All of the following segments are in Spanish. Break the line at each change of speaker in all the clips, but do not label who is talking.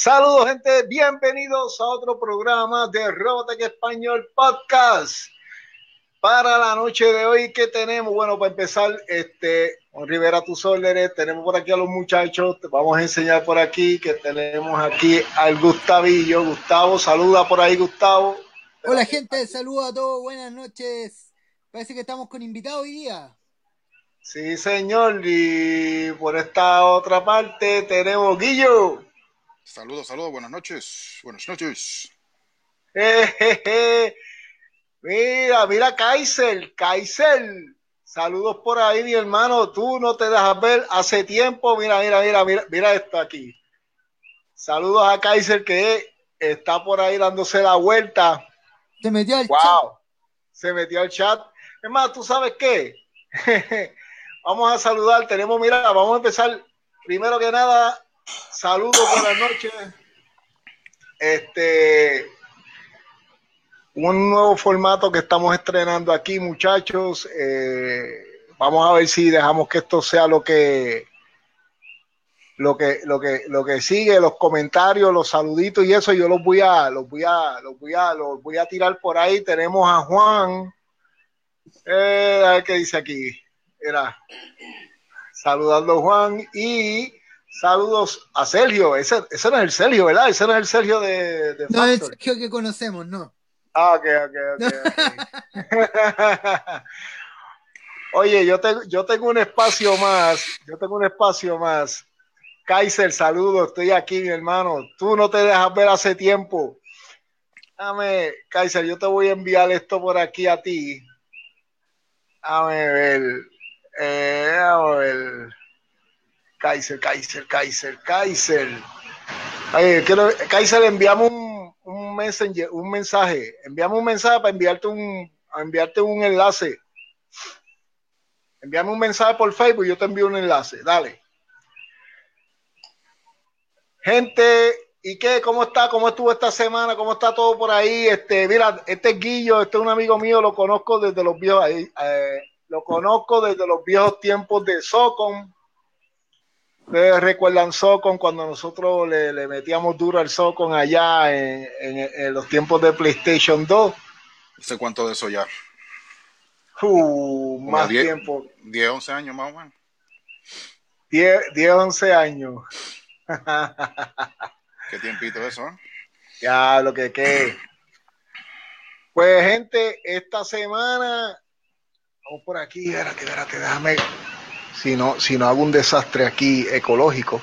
Saludos, gente. Bienvenidos a otro programa de Robotech Español Podcast. Para la noche de hoy, ¿qué tenemos? Bueno, para empezar, este, con Rivera tus órdenes, tenemos por aquí a los muchachos, te vamos a enseñar por aquí que tenemos aquí al Gustavillo. Gustavo, saluda por ahí, Gustavo.
Hola gente, saludos a todos, buenas noches. Parece que estamos con invitado hoy día.
Sí, señor, y por esta otra parte tenemos Guillo.
Saludos, saludos, buenas noches, buenas noches.
Jejeje. Mira, mira, Kaiser, Kaiser. Saludos por ahí, mi hermano. Tú no te dejas ver hace tiempo. Mira, mira, mira, mira, mira esto aquí. Saludos a Kaiser que está por ahí dándose la vuelta.
Se metió al
wow.
chat.
Se metió al chat. Es más, ¿tú sabes qué? vamos a saludar. Tenemos, mira, vamos a empezar. Primero que nada, saludos, buenas noches. Este, un nuevo formato que estamos estrenando aquí, muchachos. Eh, vamos a ver si dejamos que esto sea lo que lo que lo que lo que sigue, los comentarios, los saluditos y eso yo los voy a los voy a los voy a los voy a tirar por ahí. Tenemos a Juan. Eh, a ver qué dice aquí. Era saludando a Juan y saludos a Sergio. Ese, ese no es el Sergio, ¿verdad? Ese no es el Sergio de, de
No es el. Sergio que conocemos, no.
Ah, ok, ok, ok. Oye, yo tengo, yo tengo un espacio más, yo tengo un espacio más. Kaiser, saludos, estoy aquí, mi hermano. Tú no te dejas ver hace tiempo. Dame, Kaiser, yo te voy a enviar esto por aquí a ti. Dame ver. Eh, dame ver. Kaiser, Kaiser, Kaiser, Kaiser. Oye, quiero, Kaiser, enviamos un, un messenger, un mensaje. Enviamos un mensaje para enviarte un, enviarte un enlace. Envíame un mensaje por Facebook y yo te envío un enlace. Dale. Gente, ¿y qué? ¿Cómo está? ¿Cómo estuvo esta semana? ¿Cómo está todo por ahí? Este, mira, este es Guillo, este es un amigo mío, lo conozco desde los viejos, eh, lo conozco desde los viejos tiempos de Socom. Ustedes recuerdan Socom cuando nosotros le, le metíamos duro al Socom allá en, en, en, los tiempos de PlayStation 2.
No sé cuánto de eso ya.
Uh, más
10,
tiempo.
10, 11 años más o menos.
10, 10 11 años.
Qué tiempito eso, ¿eh?
Ya, lo que que. Pues, gente, esta semana. Vamos por aquí, espérate, espérate, déjame. Si no, si no hago un desastre aquí ecológico,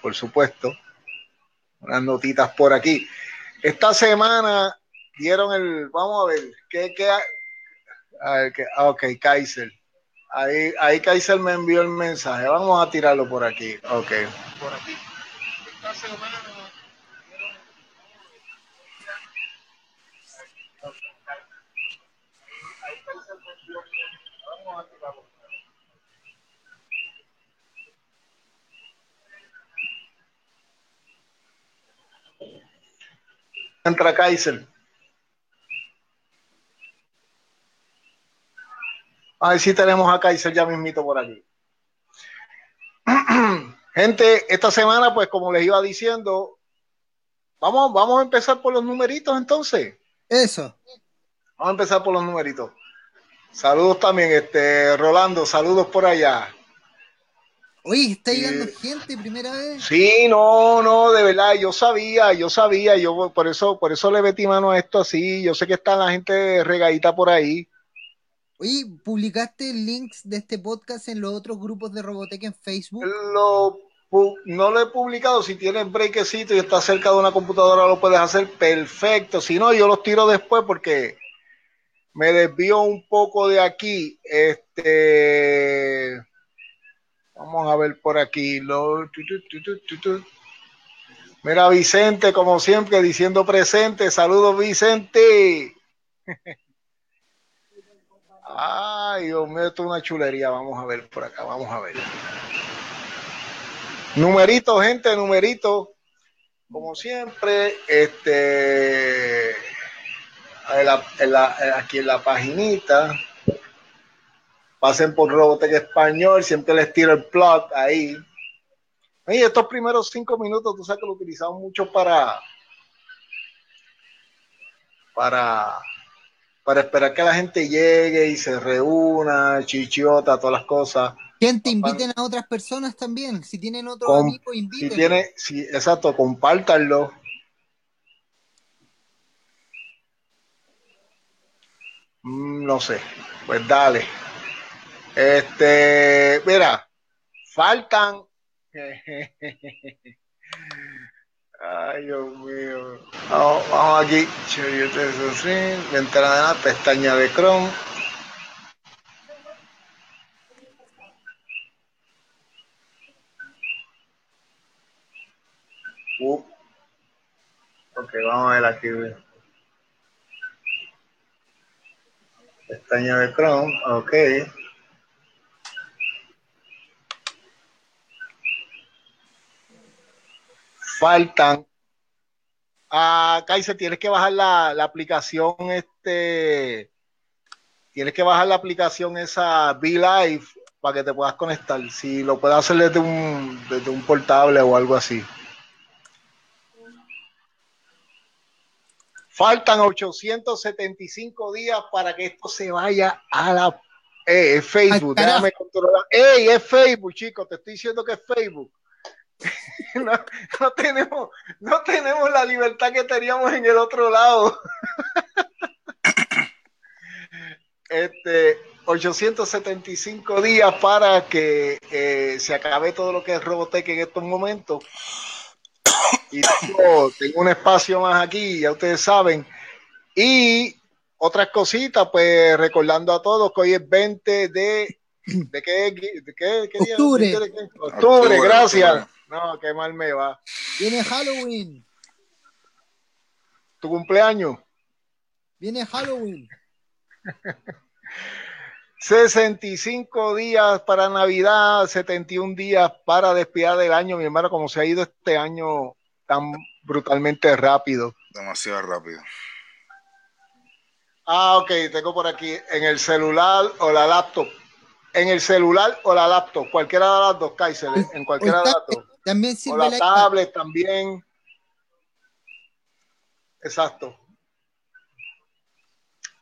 por supuesto. Unas notitas por aquí. Esta semana dieron el. Vamos a ver, ¿qué, qué, a ver, ¿qué? Ok, Kaiser. Ahí, ahí Kaiser me envió el mensaje. Vamos a tirarlo por aquí. Ok. Esta semana Entra Kaiser. A ver si tenemos a Kaiser ya mismito por aquí. Gente, esta semana, pues como les iba diciendo, vamos, vamos a empezar por los numeritos entonces.
Eso.
Vamos a empezar por los numeritos. Saludos también, este Rolando, saludos por allá.
Oye, está llegando eh, gente primera vez.
Sí, no, no, de verdad, yo sabía, yo sabía, yo por eso, por eso le metí mano a esto así. Yo sé que está la gente regadita por ahí.
Oye, ¿publicaste links de este podcast en los otros grupos de Robotech en Facebook?
Lo, no lo he publicado. Si tienes brequecito y estás cerca de una computadora, lo puedes hacer perfecto. Si no, yo los tiro después porque me desvío un poco de aquí. Este Vamos a ver por aquí. Lo, tu, tu, tu, tu, tu, tu. Mira, Vicente, como siempre, diciendo presente. Saludos, Vicente. Ay, Dios mío, esto es una chulería. Vamos a ver por acá, vamos a ver. Numerito, gente, numerito. Como siempre, este, en la- en la- aquí en la paginita, pasen por Robotech Español, siempre les tiro el plug ahí. Oye, estos primeros cinco minutos, tú sabes que lo utilizamos mucho para, para, para esperar que la gente llegue y se reúna, chichiota, todas las cosas.
Gente, inviten a otras personas también. Si tienen otros
Con-
amigos,
Si
inviten.
tiene, si, exacto, compártanlo. Mm, no sé, pues dale. Este, mira, faltan. Ay, Dios mío. Vamos, vamos aquí. Ventana de la pestaña de Chrome. Uh. Ok, vamos a ver aquí. Pestaña de Chrome, ok. Faltan. Ah, Kaiser, tienes que bajar la, la aplicación, este. Tienes que bajar la aplicación esa Live para que te puedas conectar. Si lo puedes hacer desde un, desde un portable o algo así. Faltan 875 días para que esto se vaya a la eh, es Facebook.
Carajo.
Déjame controlar. ¡Ey! Es Facebook, chicos. Te estoy diciendo que es Facebook. no, no tenemos, no tenemos la libertad que teníamos en el otro lado. este 875 días para que eh, se acabe todo lo que es Robotech en estos momentos. Y tengo, tengo un espacio más aquí, ya ustedes saben. Y otras cositas, pues recordando a todos que hoy es 20 de. ¿De qué? ¿De qué, qué día?
Octubre.
¿De qué? Octubre,
Octubre,
gracias.
octubre.
No, qué mal me va.
Viene Halloween.
¿Tu cumpleaños?
Viene Halloween.
65 días para Navidad, 71 días para despedir del año, mi hermano, como se ha ido este año tan brutalmente rápido.
Demasiado rápido.
Ah, ok, tengo por aquí en el celular o la laptop. En el celular o la laptop, cualquiera de las dos, Kaiser, en cualquiera de las dos.
También
O
sirve
la
la iPad.
también. Exacto.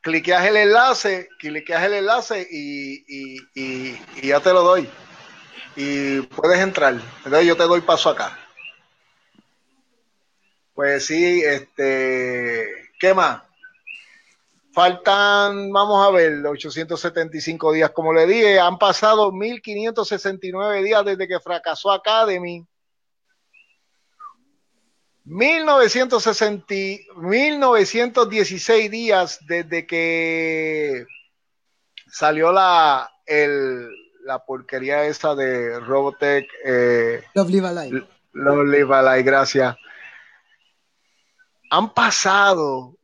Cliqueas el enlace, cliqueas el enlace y, y, y- y ya te lo doy. Y puedes entrar. Entonces yo te doy paso acá. Pues sí, este, ¿qué más? Faltan, vamos a ver, 875 días, como le dije, han pasado 1569 días desde que fracasó Academy. 1960, 1916 días desde que salió la, el, la porquería esa de Robotech, eh,
Love Live Alive.
Lovely Balay, gracias. Han pasado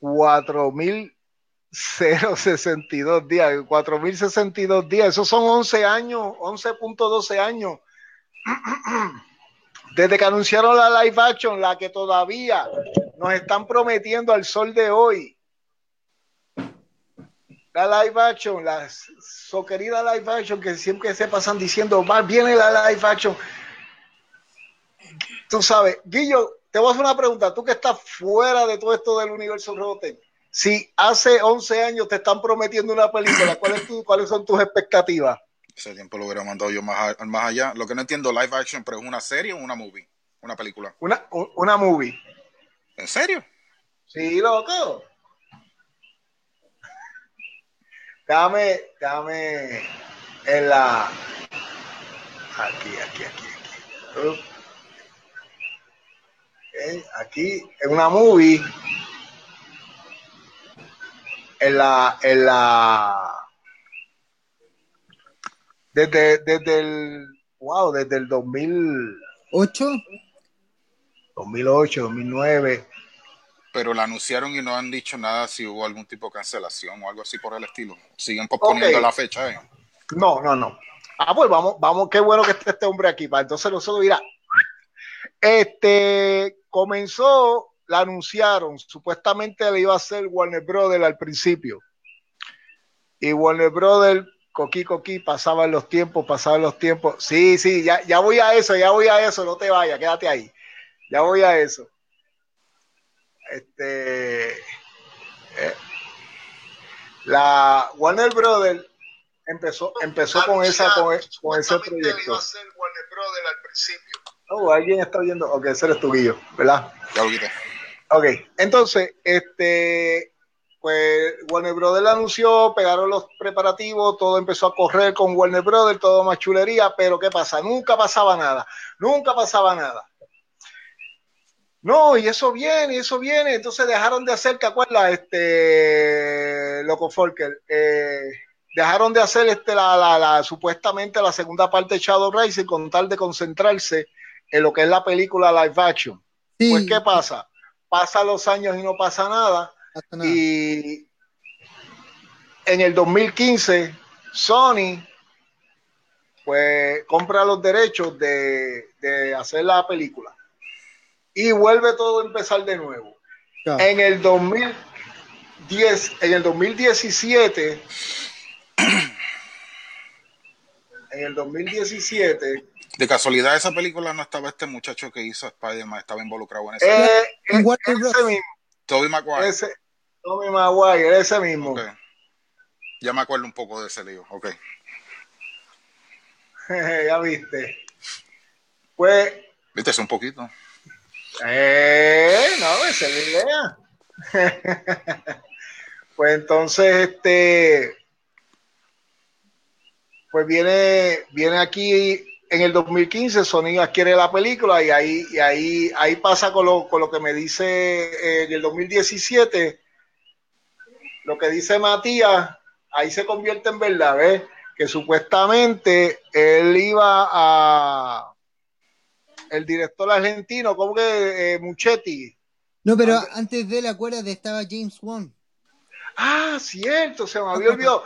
4.062 días, 4.062 días, esos son 11 años, 11.12 años. Desde que anunciaron la live action, la que todavía nos están prometiendo al sol de hoy. La live action, la so querida live action que siempre se pasan diciendo, va, viene la live action. Tú sabes, Guillo, te voy a hacer una pregunta. Tú que estás fuera de todo esto del universo Robotech, si hace 11 años te están prometiendo una película, ¿cuál es tu- ¿cuáles son tus expectativas?
Ese tiempo lo hubiera mandado yo más, a- más allá. Lo que no entiendo, live action, pero es una serie o una movie. Una película.
Una, una movie.
¿En serio?
Sí, loco. Dame, dame en la. Aquí, aquí, aquí, aquí. Ok, Aquí, en una movie. En la, en la. Desde, desde el, wow, desde el 2000,
¿Ocho?
2008, 2009.
Pero la anunciaron y no han dicho nada si hubo algún tipo de cancelación o algo así por el estilo. Siguen posponiendo la fecha, ¿eh?
No, no, no. Ah, pues vamos, vamos, qué bueno que esté este hombre aquí. Para entonces nosotros dirá, este comenzó, la anunciaron, supuestamente le iba a hacer Warner Brothers al principio. Y Warner Brothers, coquí, coquí, pasaban los tiempos, pasaban los tiempos. Sí, sí, ya, ya voy a eso, ya voy a eso, no te vayas, quédate ahí. Ya voy a eso. Este. eh, la Warner Brothers empezó, empezó con esa con, con ese proyecto. Oh, alguien está oyendo. Ok, ese eres tu guillo, ¿verdad?
Ya lo.
Ok, entonces, este, pues Warner Brothers la anunció, pegaron los preparativos, todo empezó a correr con Warner Brothers, todo más chulería, pero ¿qué pasa? Nunca pasaba nada, nunca pasaba nada. No, y eso viene, y eso viene, entonces dejaron de hacer, ¿te acuerdas? Este, Loco Folker, eh, dejaron de hacer este, la, la, la, supuestamente la segunda parte de Shadow Rising con tal de concentrarse en lo que es la película live action.
Sí,
Pues, ¿qué pasa? Pasan los años y no pasa nada. Y en el 2015, Sony, pues, compra los derechos de, de hacer la película. Y vuelve todo a empezar de nuevo.
Claro.
En el 2010, en el 2017, en el 2017,
De casualidad, esa película no estaba este muchacho que hizo Spider-Man, estaba involucrado en esa.
eh,
En
eh,
Bros.
ese mismo,
Tobey Maguire.
ese, Tommy Maguire, ese mismo.
Ya me acuerdo un poco de ese lío. Ok.
ya viste. Pues,
Viste, es un poquito.
eh, no, esa es la idea. pues entonces, este, pues viene, viene aquí en el 2015, Sony adquiere la película y ahí, y ahí, ahí pasa con lo, con lo que me dice eh, en el 2017, lo que dice Matías, ahí se convierte en verdad, ¿ves? Que supuestamente él iba a el director argentino, como que eh, Muchetti.
No, pero antes de él, acuérdate, estaba James Wan.
Ah, cierto, se me había olvidado.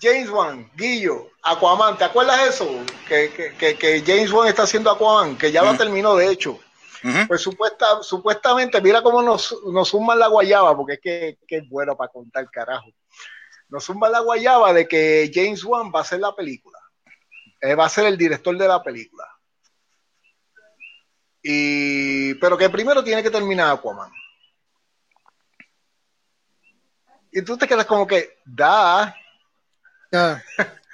James Wan, Guillo, Aquaman, ¿te acuerdas eso? Que, que, que, que James Wan está haciendo Aquaman, que ya lo
Mm.
terminó de hecho. Pues supuesta, supuestamente, mira cómo nos, nos zumban la guayaba, porque es que, que es bueno para contar carajo. Nos zumban la guayaba de que James Wan va a hacer la película. Él va a ser el director de la película. Y, pero que primero tiene que terminar Aquaman. Y tú te quedas como que, da.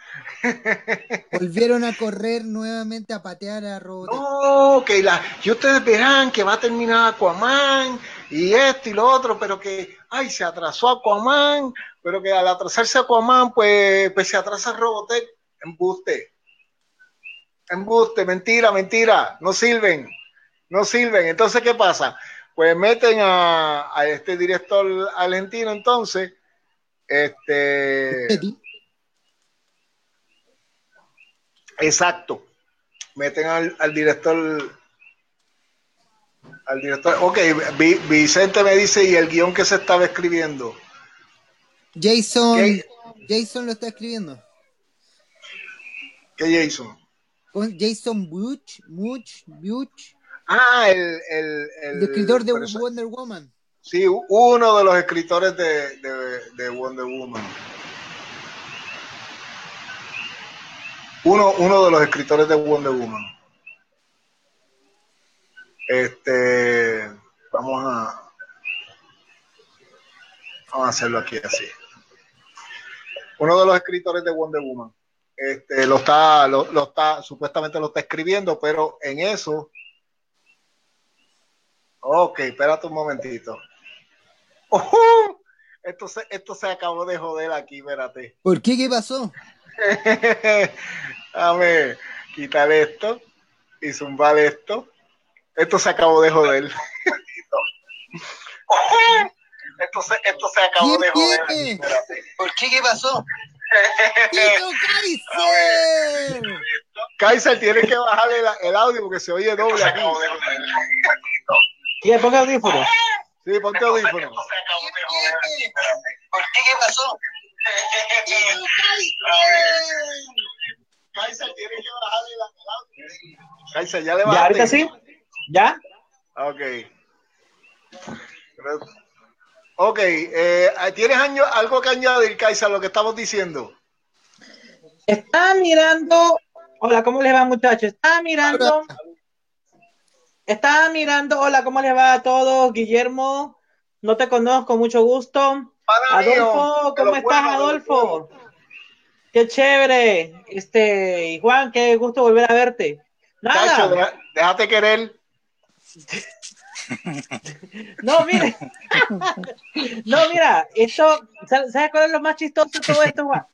Volvieron a correr nuevamente a patear a Robotech.
No, que la, y ustedes verán que va a terminar Aquaman y esto y lo otro, pero que, ay, se atrasó Aquaman, pero que al atrasarse Aquaman, pues, pues se atrasa Robotech. Embuste. Embuste, mentira, mentira, no sirven, no sirven. Entonces, ¿qué pasa? Pues meten a, a este director argentino entonces, este...
Petty.
Exacto. Meten al, al director. Al director. Ok, Vi- Vicente me dice, ¿y el guion que se estaba escribiendo?
Jason,
¿Qué?
Jason lo está escribiendo.
¿Qué Jason?
Con Jason Butch, Butch, Butch,
Ah, el, el,
el escritor de Wonder Woman.
Sí, uno de los escritores de, de, de Wonder Woman. Uno, uno de los escritores de Wonder Woman. Este, vamos a, vamos a hacerlo aquí así. Uno de los escritores de Wonder Woman. Este, lo está, lo, lo está, supuestamente lo está escribiendo, pero en eso. Ok, espérate un momentito. Esto se, esto se acabó de joder aquí, espérate.
¿Por qué? ¿Qué pasó?
Dame quitar esto y zumbar esto. Esto se acabó de joder. esto, se, esto se acabó
¿Quién
de joder. espérate.
¿Por qué? ¿Qué pasó? ¡Tito Kaiser!
Kaiser, tienes que bajarle la- el audio porque se oye doble aquí.
¿Quién ponga audífonos?
Sí, ponte audífonos.
¿Qué pasó?
Kaiser, tienes que bajarle la- el audio. Kaiser, ya le
¿Ya
bajaste.
ahorita sí? ¿Ya?
Ok. Ok, eh, ¿tienes año- algo que añadir, Kaiser, a lo que estamos diciendo?
Estaba mirando. Hola, ¿cómo les va, muchachos? Estaba mirando. Estaba mirando. Hola, ¿cómo les va a todos? Guillermo, no te conozco, mucho gusto.
Para
Adolfo, ¿cómo estás,
bueno,
Adolfo? Qué chévere. Este, y Juan, qué gusto volver a verte. Nada.
déjate querer.
No, mire. No, mira, esto, ¿sabes sabes cuál es lo más chistoso de todo esto, Juan?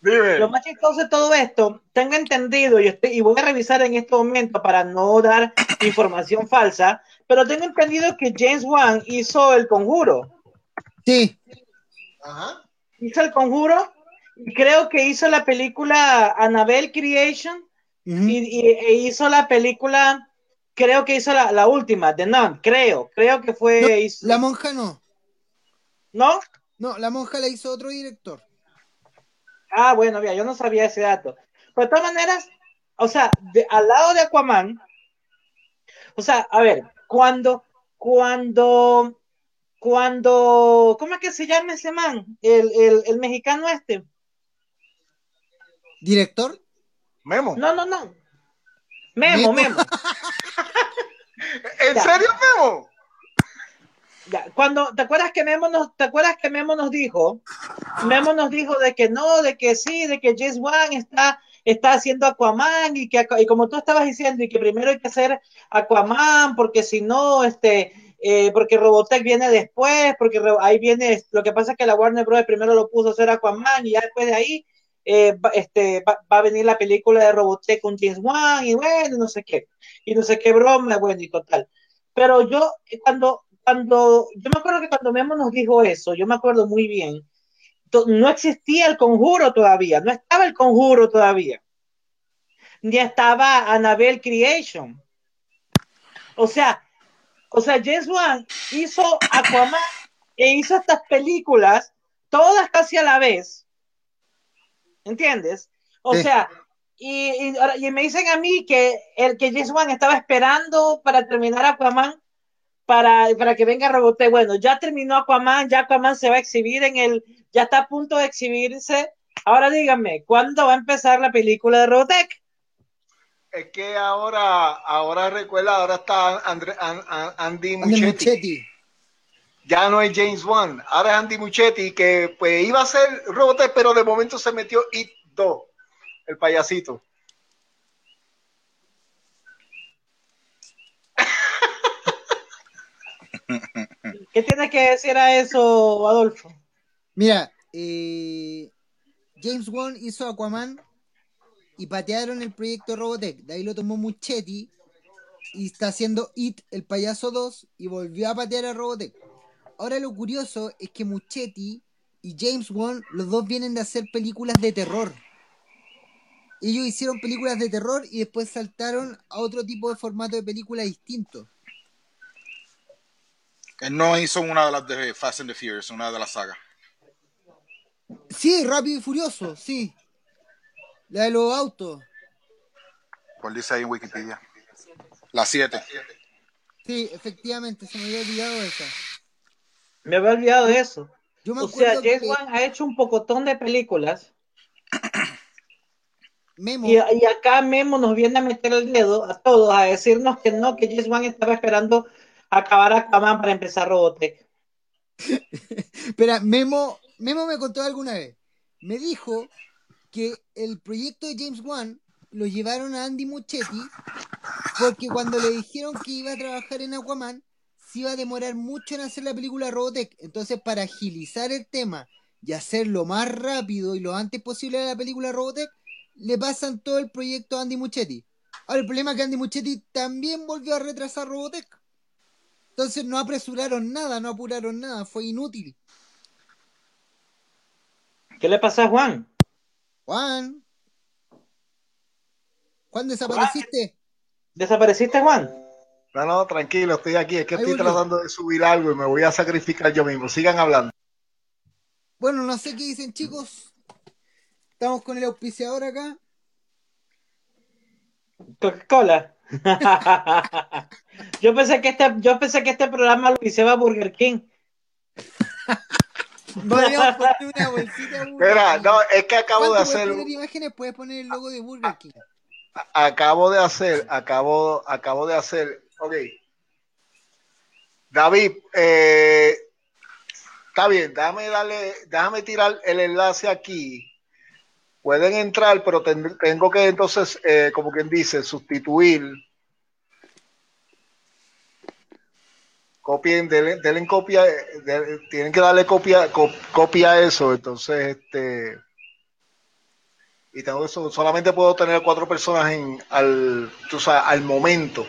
Dime.
Lo más chistoso de todo esto, tengo entendido, y, estoy, y voy a revisar en este momento para no dar información falsa, pero tengo entendido que James Wan hizo el conjuro.
Sí.
Ajá.
Hizo el conjuro y creo que hizo la película Annabelle Creation y, y- e hizo la película, creo que hizo la, la última, The Nun, creo, creo que fue...
No,
hizo-
la monja no.
¿No?
No, la monja la hizo otro director.
Ah, bueno, mira, yo no sabía ese dato. Pero de todas maneras, o sea, de- al lado de Aquaman, o sea, a ver, cuando, cuando, cuando, ¿cómo es que se llama ese man? El, el, el mexicano este.
¿Director?
Memo.
No, no, no. Memo,
Memo.
Memo.
¿En
Ya.
serio, Memo?
Ya, Cuando, ¿te acuerdas que Memo nos, te acuerdas que Memo nos dijo? Memo nos dijo de que no, de que sí, de que James Wan está, está haciendo Aquaman y que y como tú estabas diciendo y que primero hay que hacer Aquaman porque si no, este, eh, porque Robotech viene después, porque ahí viene, lo que pasa es que la Warner Bros. primero lo puso a hacer Aquaman y ya después de ahí eh, va, este, va, a venir la película de Robotech con James Wan y bueno, no sé qué, y no sé qué broma, bueno, y total. Pero yo, eh, cuando, cuando, yo me acuerdo que cuando Memo nos dijo eso, yo me acuerdo muy bien, no existía el conjuro todavía, no estaba el conjuro todavía, ni estaba Annabelle Creation. O sea, o sea, James Wan hizo Aquaman e hizo estas películas, todas casi a la vez. ¿Entiendes? O
Sí.
sea, y, y, ahora- y me dicen a mí que el que James Wan estaba esperando para terminar Aquaman para, para que venga Robotech. Bueno, ya terminó Aquaman, ya Aquaman se va a exhibir en el, ya está a punto de exhibirse. Ahora díganme, ¿cuándo va a empezar la película de Robotech?
Es que ahora, ahora recuerda, ahora está Andre- An- An- Andy
Andy
Muchetti.
Muchetti.
Ya no es James Wan, ahora es Andy Muchetti, que pues iba a ser Robotech, pero de momento se metió It 2, el payasito.
¿Qué tiene que decir a eso, Adolfo?
Mira, eh, James Wan hizo Aquaman y patearon el proyecto Robotech. De ahí lo tomó Muchetti y está haciendo It, el payaso 2, y volvió a patear a Robotech. Ahora lo curioso es que Muchetti y James Wan, los dos vienen de hacer películas de terror. Ellos hicieron películas de terror y después saltaron a otro tipo de formato de película distinto.
Él no hizo una de las de Fast and the Furious, una de las sagas.
Sí, Rápido y Furioso, sí. La de los autos.
¿Cuál dice ahí en Wikipedia? La 7.
Sí, efectivamente, se me había olvidado esa.
Me había olvidado de eso.
Yo me
O sea, James
que
Wan ha hecho un pocotón de películas
Memo,
y, y acá Memo nos viene a meter el dedo a todos a decirnos que no, que James Wan estaba esperando acabar Aquaman para empezar Robotech.
espera, Memo, Memo me contó alguna vez. Me dijo que el proyecto de James Wan lo llevaron a Andy Muchetti porque cuando le dijeron que iba a trabajar en Aquaman, se iba a demorar mucho en hacer la película Robotech. Entonces, para agilizar el tema y hacerlo más rápido y lo antes posible de la película Robotech, le pasan todo el proyecto a Andy Muchetti. Ahora, el problema es que Andy Muchetti también volvió a retrasar Robotech. Entonces no apresuraron nada, no apuraron nada, fue inútil.
¿Qué le pasa a Juan?
Juan. Juan, desapareciste.
¿Desapareciste, Juan?
No, no, tranquilo, estoy aquí. Es que
Ahí
estoy
volvió.
tratando de subir algo y me voy a sacrificar yo mismo. Sigan hablando.
Bueno, no sé qué dicen, chicos. Estamos con el auspiciador acá.
Coca-Cola. yo pensé que este, yo pensé que este programa lo hiciera Burger King.
Podríamos poner una bolsita de
Espera, no, es que acabo de
¿tú puedes
hacer,
poner imágenes, puedes poner el logo de Burger King.
acabo de hacer, acabo, acabo de hacer, ok. David, eh, está bien, déjame darle, déjame tirar el enlace aquí. Pueden entrar, pero ten- tengo que entonces, eh, como quien dice, sustituir. Copien, denle, denle copia, eh, tienen que darle copia, co- copia a eso, entonces este y tengo eso, solamente puedo tener cuatro personas en al, tú sabes, al momento,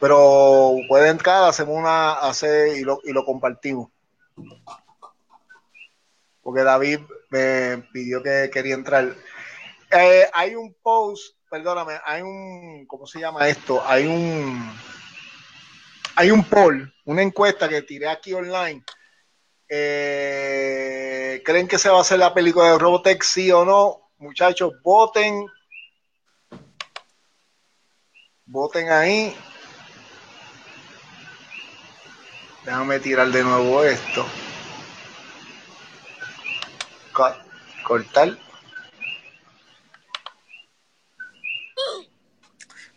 pero puede entrar, hacemos una, hace y lo, y lo compartimos. Porque David me pidió que quería entrar. Eh, hay un post, perdóname, hay un, ¿cómo se llama esto? Hay un, hay un poll, una encuesta que tiré aquí online. Eh, ¿Creen que se va a hacer la película de Robotech, sí o no? Muchachos, voten. Voten ahí. Déjame tirar de nuevo esto. Co- Cortar.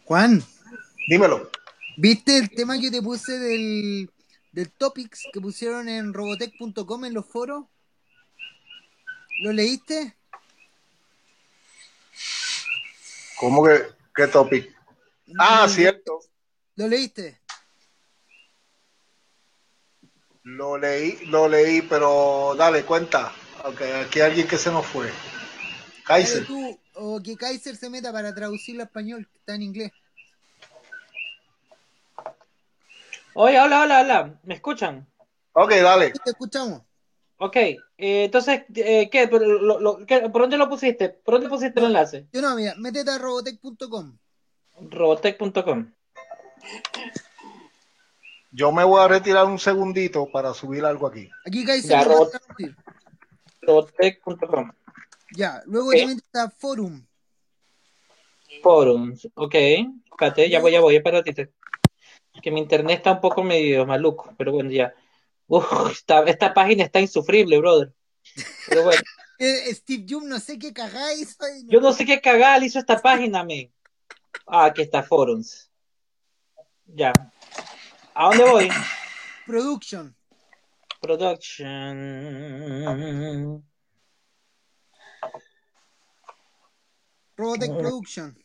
Juan,
Dímelo.
¿Viste el tema que te puse del, del Topics que pusieron en robotech.com en los foros? ¿Lo leíste?
¿Cómo que qué topic? Ah,
¿Lo-
cierto.
¿Lo leíste?
Lo leí, lo leí, pero dale cuenta. Ok, aquí hay alguien que se nos fue. Kaiser.
tú, o que Kaiser se meta para traducirlo a español, que está en inglés.
Oye, hola, hola, hola. ¿Me escuchan?
Ok, dale.
Te escuchamos.
Ok. eh, entonces, eh, ¿qué? ¿Por, lo- lo- qué- ¿Por dónde lo pusiste? ¿Por dónde pusiste el enlace?
Yo no, mira, métete a robotech.com.
Robotech.com.
Yo me voy a retirar un segundito para subir algo aquí.
Aquí traducir.
Robotech.com.
Ya, luego metes a forum.
Forums. Ok. Espérate, ya voy, ya voy, espérate. Que mi internet está un poco medio maluco, pero bueno, ya. Uf, esta, esta página está insufrible, brother. Pero bueno,
Eh, Steve Jobs, no sé qué no.
yo no sé qué cagada hizo esta página, men. Ah, aquí está Forums. Ya. ¿A dónde voy?
Production.
Production.
Robotech Production.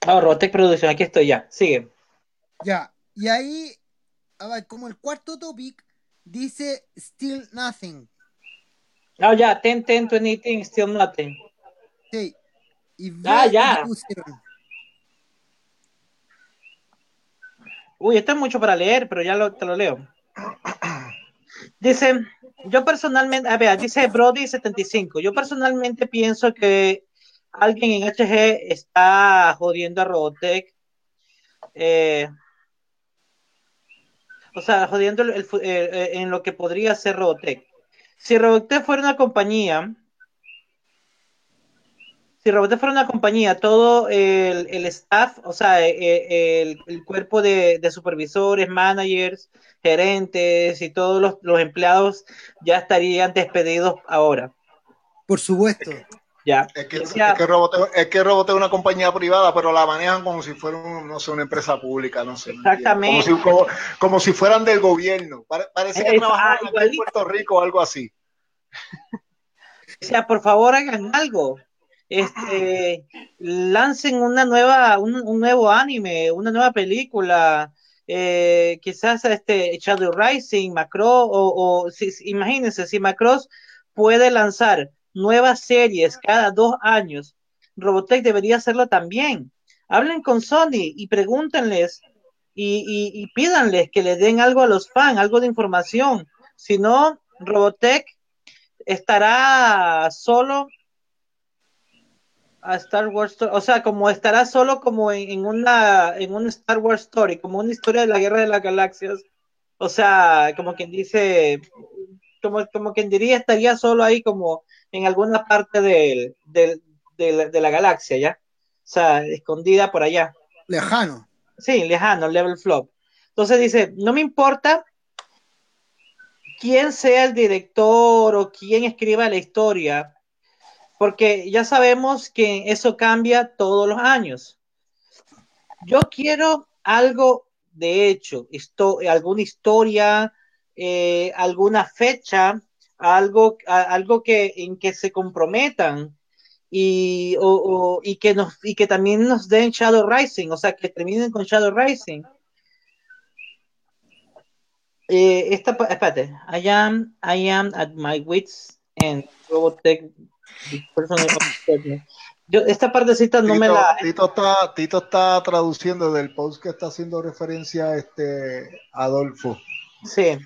Ah, Robotech Production, aquí estoy ya. Sigue.
Ya. Y ahí, a ver, como el cuarto topic, dice Still Nothing.
Ah, ya, 10, 10, 20, still nothing.
Sí. Y
Ah, ya.
pusieron.
Uy, esto es mucho para leer, pero ya lo, te lo leo. Dice, yo personalmente, a ver, dice Brody75, yo personalmente pienso que alguien en HG está jodiendo a Robotech. eh, o sea, jodiendo el- eh, eh, en lo que podría ser Robotech. Si Robotech fuera una compañía, si Robotech fuera una compañía, todo el, el staff, o sea, eh, el, el cuerpo de, de supervisores, managers, gerentes y todos los, los empleados ya estarían despedidos ahora.
Por supuesto.
Ya.
Es que, es que Robotech es que Robotech es una compañía privada, pero la manejan como si fuera un- no sé, una empresa pública, no sé. no.
Exactamente.
Como si, como, como si fueran del gobierno. Pare- parece que trabajaban
ah,
en. Puerto Rico o algo así.
O sea, por favor hagan algo. Este, lancen una nueva, un, un nuevo anime, una nueva película, eh, quizás este Shadow Rising, Macross, o, o si- imagínense, si Macross puede lanzar nuevas series cada dos años, Robotech debería hacerlo también. Hablen con Sony y pregúntenles y, pídanles que le den algo a los fans, algo de información. Si no, Robotech estará solo a Star Wars, o sea, como estará solo como en, en una en un Star Wars Story, como una historia de la Guerra de las Galaxias. O sea, como quien dice, como, como quien diría, estaría solo ahí como en alguna parte del, del- de, la, de la galaxia, ¿ya? O sea, escondida por allá.
Lejano.
Sí, lejano, level flop. Entonces dice, no me importa quién sea el director o quién escriba la historia, porque ya sabemos que eso cambia todos los años. Yo quiero algo de hecho, histo- alguna historia, eh, alguna fecha, algo, a- algo que, en que se comprometan y, o- o- y, que nos, y que también nos den Shadow Rising, o sea, que terminen con Shadow Rising. Eh, esta, espérate, I am, I am at my wits end. Robotech. Yo, esta partecita no me la.
Tito está, Tito está traduciendo del post que está haciendo referencia a este Adolfo.
Sí.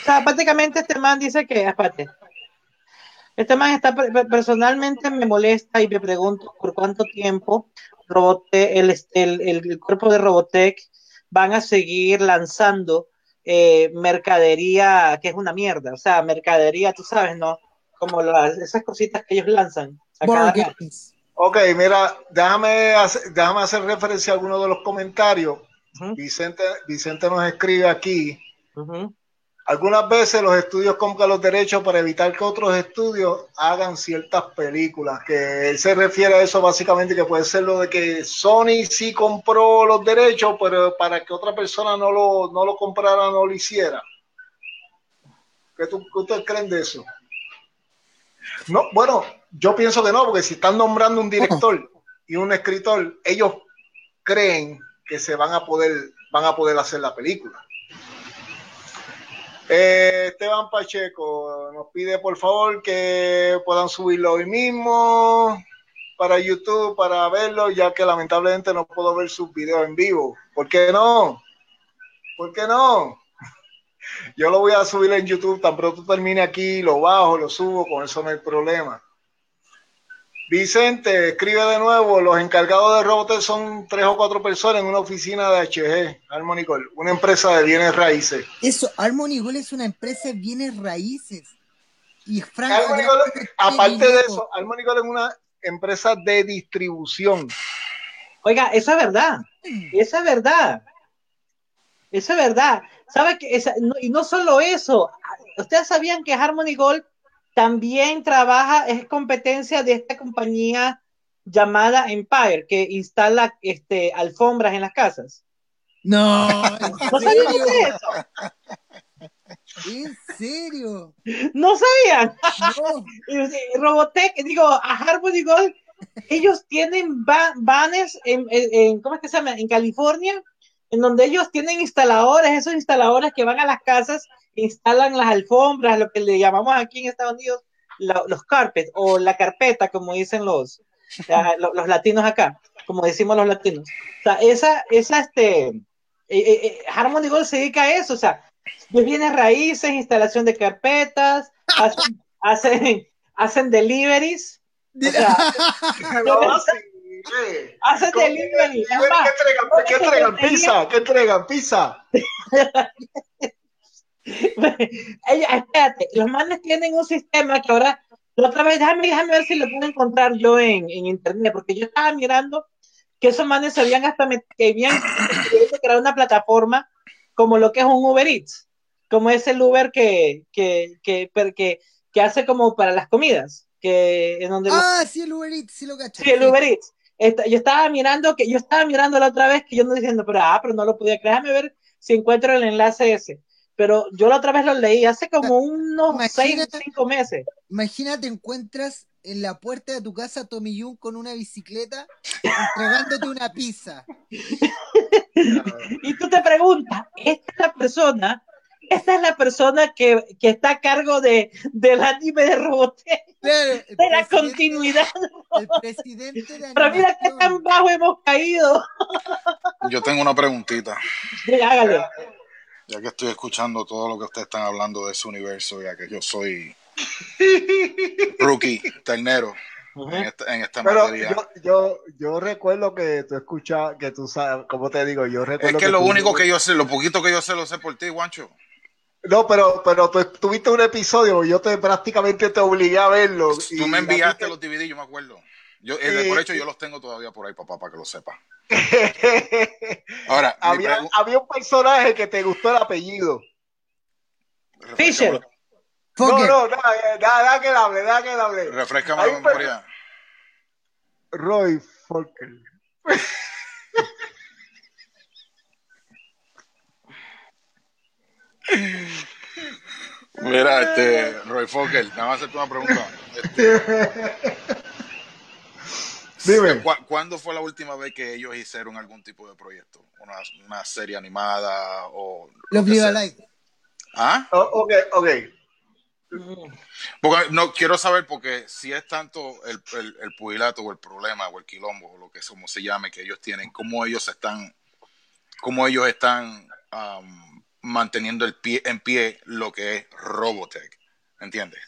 O sea, prácticamente este man dice que, espérate, este man está per- per- personalmente me molesta y me pregunto por cuánto tiempo Robote, el, el, el- el cuerpo de Robotech van a seguir lanzando eh, mercadería que es una mierda, o sea, mercadería, tú sabes, ¿no? Como las, esas cositas que ellos lanzan. a cada.
Ok, mira, déjame hacer, déjame hacer referencia a algunos de los comentarios. Vicente, Vicente nos escribe aquí. Algunas veces los estudios compran los derechos para evitar que otros estudios hagan ciertas películas. Que él se refiere a eso básicamente que puede ser lo de que Sony sí compró los derechos, pero para que otra persona no lo, no lo comprara, no lo hiciera. ¿Qué, tú, qué ustedes creen de eso? No, bueno, yo pienso que no, porque si están nombrando un director y un escritor, ellos creen que se van a poder, van a poder hacer la película. Eh, Esteban Pacheco nos pide por favor que puedan subirlo hoy mismo para YouTube para verlo, ya que lamentablemente no puedo ver sus videos en vivo. ¿Por qué no? ¿Por qué no? Yo lo voy a subir en YouTube, tan pronto termine aquí, lo bajo, lo subo, con eso no hay problema. Vicente, escribe de nuevo, los encargados de Robotel son tres o cuatro personas en una oficina de HG, Harmony Gold, una empresa de bienes raíces.
Eso, Harmony Gold es una empresa de bienes raíces. Y Frank,
Harmony Gold, aparte de eso, Harmony Gold es una empresa de distribución.
Oiga, eso es verdad. Eso es verdad. Eso es verdad. ¿Sabe que esa- no- y no solo eso, ustedes sabían que Harmony Gold también trabaja, es competencia de esta compañía llamada Empire, que instala este, alfombras en las casas.
No,
¿No
¿en
sabían eso?
¿En serio?
¿No sabían?
No.
Y Robotech, digo, a Harmony Gold, ellos tienen vanes en, en- en- ¿cómo es que se llama? En California, en donde ellos tienen instaladores, esos instaladores que van a las casas, instalan las alfombras, lo que le llamamos aquí en Estados Unidos la- los carpets o la carpeta, como dicen los, ah, lo- los latinos acá, como decimos los latinos. O sea, esa, esa, este, eh, eh, eh, Harmony Gold se dedica a eso, o sea, bienes raíces, instalación de carpetas, hacen, hacen, hacen deliveries, o sea,
No, ¿Cómo-
deliveries.
¿Qué, entregan? ¿Qué entregan? ¿Pizza? ¿Qué entregan? ¿Pizza?
Ella, espérate, los manes tienen un sistema que ahora, la otra vez, déjame, déjame ver si lo puedo encontrar yo en, en internet, porque yo estaba mirando que esos manes se habían hasta met- que habían crear una plataforma como lo que es un Uber Eats, como es el Uber que, que, que, que, que hace como para las comidas, que en donde los-
Ah, sí, el Uber Eats, sí lo caché.
Sí, el Uber Eats. Esta- yo estaba mirando que yo estaba mirando la otra vez que yo no diciendo, pero ah, pero no lo podía creer. Déjame ver si encuentro el enlace ese. Pero yo la otra vez lo leí hace como unos seis,
Imagínate-
cinco meses.
Imagínate, encuentras en la puerta de tu casa Tommy Jung con una bicicleta entregándote una pizza.
Y tú te preguntas, esta es la persona, esta es la persona que, que está a cargo de, del anime de Robotech,
Claro,
de la continuidad.
El presidente de
Pero mira qué tan bajo hemos caído.
Yo tengo una preguntita,
Sí, hágale.
ya que estoy escuchando todo lo que ustedes están hablando de ese universo, ya que yo soy rookie, ternero. en esta, en esta
Pero
materia.
yo, yo, yo recuerdo que tú escuchas, que tú sabes, como te digo, yo
Es
recuerdo
que lo único que yo sé, lo poquito que yo sé, lo sé por ti, Guancho.
No, pero, pero tú tuviste un episodio, yo te prácticamente te obligué a verlo.
Tú
y
me enviaste los DVD, yo me acuerdo. Yo, eh, por hecho, yo los tengo todavía por ahí, papá, para que lo sepa. Ahora,
había, había un personaje que te gustó el apellido.
Fisher.
No, no, nada, eh, nada, nada que le hable, nada que le hable.
Refrescame la memoria.
Roy Fokker.
Mira, este, Roy Fokker, nada más hacerte una pregunta. Este,
Dime.
¿cu- ¿Cuándo fue la última vez que ellos hicieron algún tipo de proyecto? Una, una serie animada o... lo
Los
sea?
Alive.
¿Ah?
Oh, ok, ok.
Porque no quiero saber porque si es tanto el, el, el pugilato o el problema o el quilombo o lo que como se llame que ellos tienen, cómo ellos están, cómo ellos están am, manteniendo el pie en pie lo que es Robotech, ¿entiendes?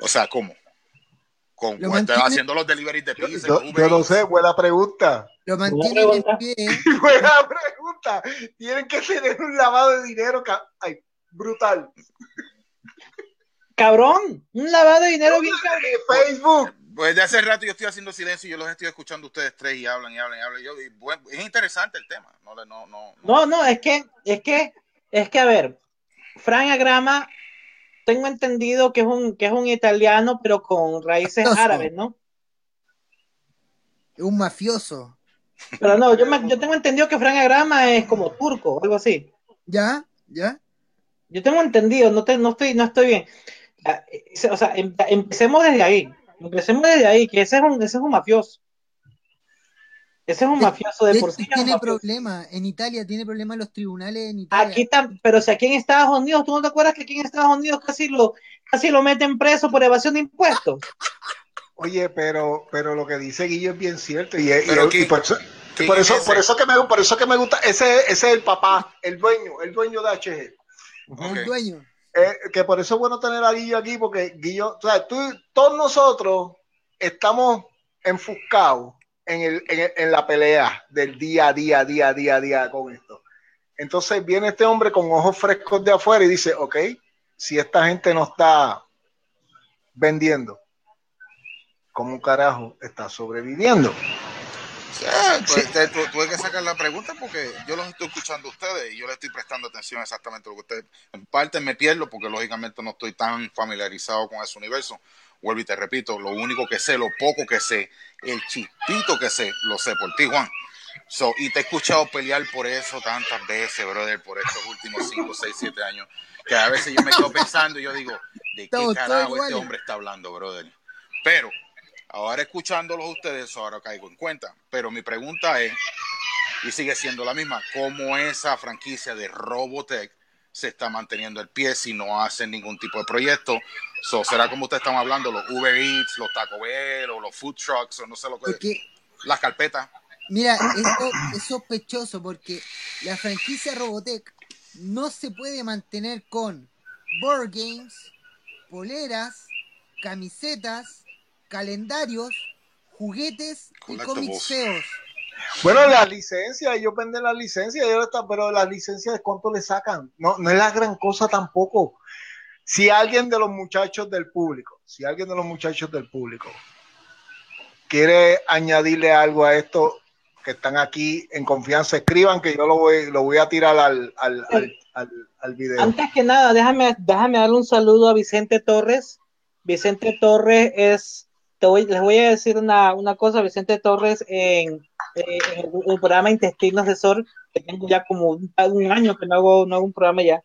O sea, ¿cómo? Con,
Lo
haciendo los deliveries de pizza,
Yo, yo no sé, buena pregunta.
Lo mantienen
pregunta.
en pie.
Buena pregunta. Tienen que tener un lavado de dinero. Ay, brutal.
Cabrón, un lavado de dinero bien cabrón.
Facebook.
Pues de hace rato yo estoy haciendo silencio y yo los estoy escuchando ustedes tres y hablan y hablan y hablan. Y yo, y bueno, es interesante el tema. No, no, no, no.
No, no, es que, es que, es que, a ver, Frank Agrama, tengo entendido que es un, que es un italiano, pero con raíces
Mafioso.
árabes, ¿no?
Un mafioso.
Pero no, yo, me- yo tengo entendido que Frank Agrama es como turco, algo así.
¿Ya? ¿Ya?
Yo tengo entendido, no, te, no, estoy, no estoy bien. Eh, O sea, em- empecemos desde ahí. Empecemos desde ahí, que ese es un, ese es un mafioso. Ese es un
De-
mafioso de,
De
por sí.
tiene
mafioso.
problemas. En Italia tiene problemas los tribunales en Italia.
Aquí está, pero si aquí en Estados Unidos, ¿tú no te acuerdas que aquí en Estados Unidos casi lo, casi lo meten preso por evasión de impuestos?
Oye, pero, pero lo que dice Guillo es bien cierto. Y, y-
Pero
y
¿quién-
por eso, por
es
eso, por eso que me, por eso que me gusta. Ese, ese es el papá, el dueño, el dueño de HG.
Ok.
El dueño.
Eh, que por eso es bueno tener a Guillo aquí, porque Guillo, o sea, todos nosotros estamos enfuscados en, el, en, el- en la pelea del día a día, día, día, día con esto. Entonces viene este hombre con ojos frescos de afuera y dice, ok, si esta gente no está vendiendo, ¿cómo carajo está sobreviviendo?
Sí, pues, te- tu- tuve que sacar la pregunta porque yo los estoy escuchando a ustedes y yo les estoy prestando atención exactamente a lo que ustedes. En parte me pierdo porque lógicamente no estoy tan familiarizado con ese universo. Vuelvo y te repito, lo único que sé, lo poco que sé, el chispito que sé, lo sé por ti, Juan. So, y te he escuchado pelear por eso tantas veces, brother, por estos últimos 5, 6, 7 años, que a veces yo me quedo pensando y yo digo, ¿de qué carajo este hombre está hablando, brother? Pero Ahora escuchándolos ustedes, ahora caigo en cuenta. Pero mi pregunta es, y sigue siendo la misma, ¿cómo esa franquicia de Robotech se está manteniendo el pie si no hacen ningún tipo de proyecto? So, ¿Será como ustedes están hablando, los Uber Eats, los Taco Bell o los food trucks o no sé lo que...
Porque,
Las carpetas.
mira, esto es sospechoso porque la franquicia Robotech no se puede mantener con board games, poleras, camisetas, calendarios, juguetes y cómics feos.
Bueno, las licencias, ellos venden las licencias, ellos están- pero las licencias, ¿cuánto le sacan? No, no es la gran cosa tampoco. Si alguien de los muchachos del público, si alguien de los muchachos del público quiere añadirle algo a esto que están aquí en confianza, escriban que yo lo voy, lo voy a tirar al, al, al, al, al video.
Antes que nada, déjame, déjame darle un saludo a Vicente Torres. Vicente Torres es, te voy, les voy a decir una, una cosa, Vicente Torres en, eh, en el, el programa Intestino Asesor, que tengo ya como un, un año que no hago, no hago un programa ya.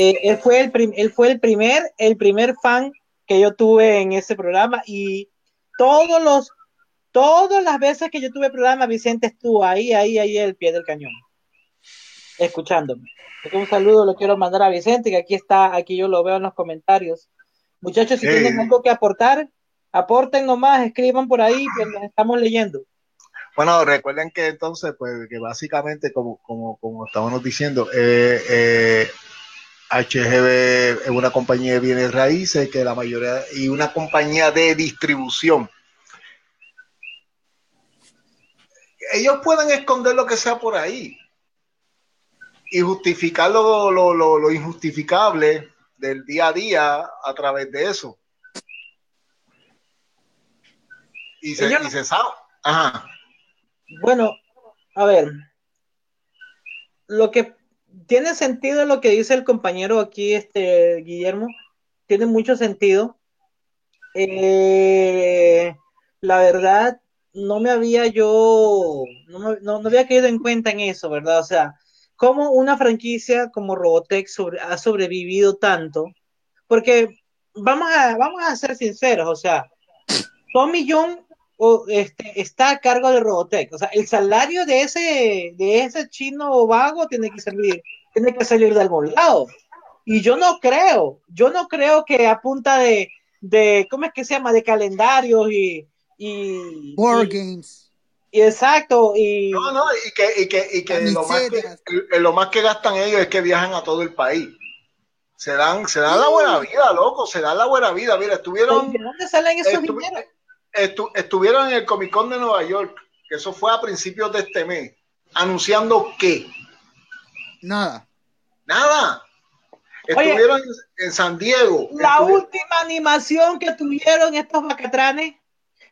Eh, él, fue el prim- él fue el primer, el primer fan que yo tuve en ese programa y todos los, todas las veces que yo tuve programa, Vicente estuvo ahí, ahí, ahí al pie del cañón, escuchándome. Un saludo lo quiero mandar a Vicente, que aquí está, aquí yo lo veo en los comentarios. Muchachos, si
Sí.
tienen algo que aportar, aporten nomás, escriban por ahí, que nos estamos leyendo.
Bueno, recuerden que entonces, pues, que básicamente, como, como, como estábamos diciendo, eh, eh, HGB es una compañía de bienes raíces que la mayoría y una compañía de distribución. Ellos pueden esconder lo que sea por ahí y justificar lo, lo, lo, lo injustificable del día a día a través de eso. Y se,
Ellos
y
no-
se sabe. Ajá.
Bueno, a ver, lo que tiene sentido lo que dice el compañero aquí, este Guillermo, tiene mucho sentido. Eh, la verdad, no me había yo, no, me- no, no había caído en cuenta en eso, ¿verdad? O sea, cómo una franquicia como Robotech sobre- ha sobrevivido tanto, porque vamos a, vamos a ser sinceros, o sea, Tommy John o, este, está a cargo de Robotech. O sea, el salario de ese, de ese chino vago tiene que servir, tiene que salir de algún lado. Y yo no creo, yo no creo que a punta de, de ¿cómo es que se llama? De calendarios y, y,
Board
y-
games.
y exacto, y
No, no, y que, y que, y que lo, más que, lo más que gastan ellos es que viajan a todo el país. Se dan, se dan la buena vida, loco, se dan la buena vida. Mira, estuvieron,
¿de dónde salen esos
estu-
dineros?
Estu- estuvieron en el Comic Con de Nueva York, que eso fue a principios de este mes, anunciando que
Nada.
nada.
Oye,
Estuvieron en, en San Diego.
La última animación que tuvieron estos bacatranes,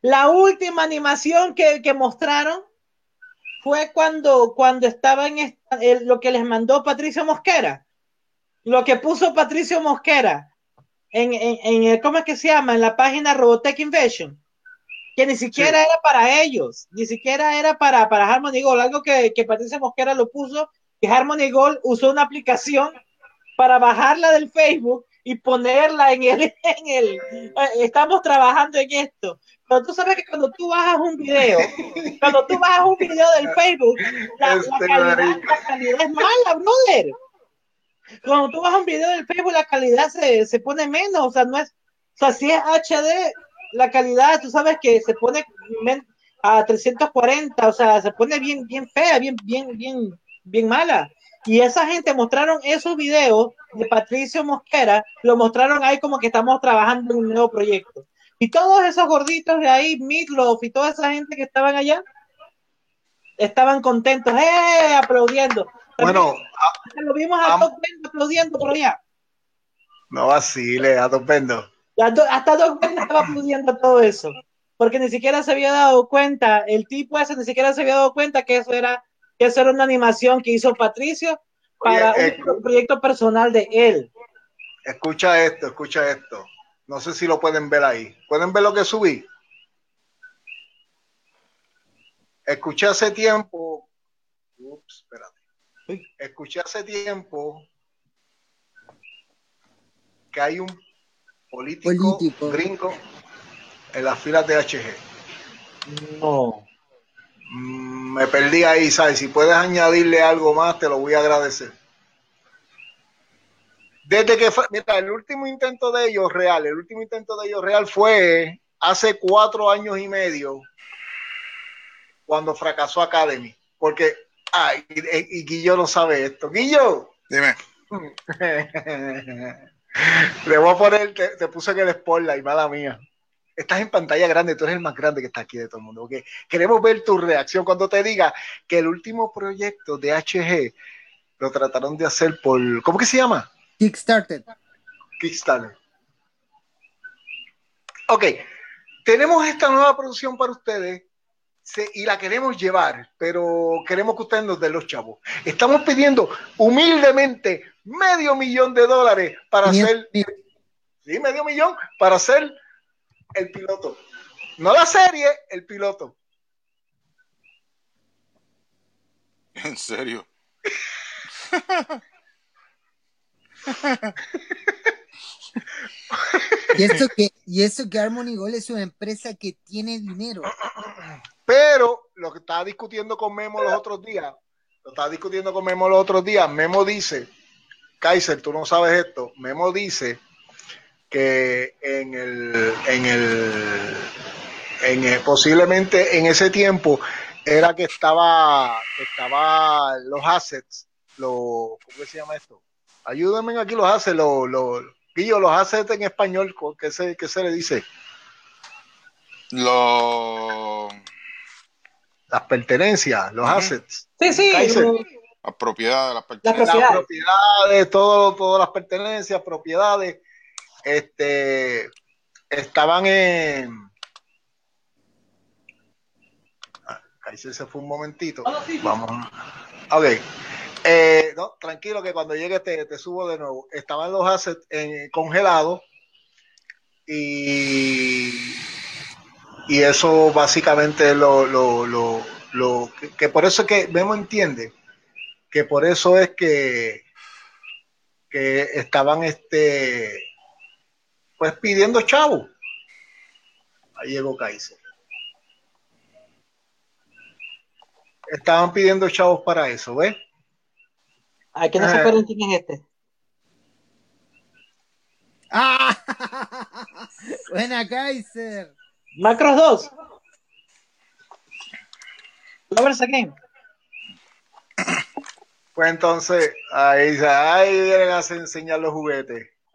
la última animación que, que mostraron fue cuando, cuando estaba en esta- el- lo que les mandó Patricio Mosquera. Lo que puso Patricio Mosquera en, en, en el- ¿cómo es que se llama? En la página Robotech Invasion. Que ni siquiera era para ellos, ni siquiera era para, para Harmony Gold, algo que, que Patricio Mosquera lo puso, que Harmony Gold usó una aplicación para bajarla del Facebook y ponerla en el, en el, eh, estamos trabajando en esto. Pero tú sabes que cuando tú bajas un video, cuando tú bajas un video del Facebook, la, la
Este
calidad, la calidad es mala, brother. Cuando tú bajas un video del Facebook, la calidad se, se pone menos, o sea, no es, o sea, si es HD, la calidad, tú sabes que se pone a 340, o sea, se pone bien, bien fea, bien, bien, bien, bien mala. Y esa gente mostraron esos videos de Patricio Mosquera, lo mostraron ahí como que estamos trabajando en un nuevo proyecto. Y todos esos gorditos de ahí, Meatloaf y toda esa gente que estaban allá, estaban contentos, ¡eh! aplaudiendo.
Bueno,
También lo vimos a Doc Bender aplaudiendo por allá.
no vacile, a dos vendos.
Hasta Doc Bender estaba aplaudiendo todo eso. Porque ni siquiera se había dado cuenta, el tipo ese ni siquiera se había dado cuenta que eso era, que eso era una animación que hizo Patricio para
Oye, eh,
un proyecto personal de él.
Escucha esto, escucha esto. No sé si lo pueden ver ahí. ¿Pueden ver lo que subí? Escuché hace tiempo. Ups, espérate. Escuché hace tiempo que hay un político,
Político.
gringo en las filas de HG.
No.
Mm, Me perdí ahí, ¿sabes? Si puedes añadirle algo más, te lo voy a agradecer. Desde que fue, mira, el último intento de ellos real, el último intento de ellos real fue hace cuatro años y medio, cuando fracasó Academy. Porque, ay, y, y Guillo no sabe esto. Guillo,
Dime.
le voy a poner, te, te puse en el spotlight, mala mía. Estás en pantalla grande, tú eres el más grande que está aquí de todo el mundo. ¿ok? Queremos ver tu reacción cuando te diga que el último proyecto de HG lo trataron de hacer por, ¿cómo que se llama?
Kickstarter.
Kickstarter. Ok, tenemos esta nueva producción para ustedes se- y la queremos llevar, pero queremos que ustedes nos den los chavos. Estamos pidiendo humildemente medio millón de dólares para hacer, sí, medio millón para hacer el piloto. No la serie, el piloto.
En serio.
Y eso que, y eso que Harmony Gold es una empresa que tiene dinero.
Pero lo que estaba discutiendo con Memo los otros días, lo estaba discutiendo con Memo los otros días, Memo dice, Kaiser, tú no sabes esto, Memo dice que en el, en el, en el- posiblemente en ese tiempo era que estaba, que estaba los assets, los, ¿cómo que se llama esto? Ayúdenme aquí los hace, los, los, Guillo, los hace en español, ¿qué se, qué se le dice?
Los...
Las pertenencias, los assets.
Sí, sí.
Las propiedades,
las pertenencias. Las propiedades, todo, todas las pertenencias, propiedades, este, estaban en... Kaiser se fue un momentito. Vamos. Ok. Eh, no, tranquilo que cuando llegue te, te, subo de nuevo. Estaban los assets en, congelados y, y eso básicamente lo, lo, lo, lo que, por eso es que Memo entiende que por eso es que, que estaban este pues pidiendo chavo. Ahí llegó Kaiser. Estaban pidiendo chavos para eso, ¿ves?
Ay, que no se acuerdan quién es este.
¡Ah! Buena Kaiser.
Macros 2. Lovers Again.
Pues entonces, ahí, ahí vienen a enseñar los juguetes.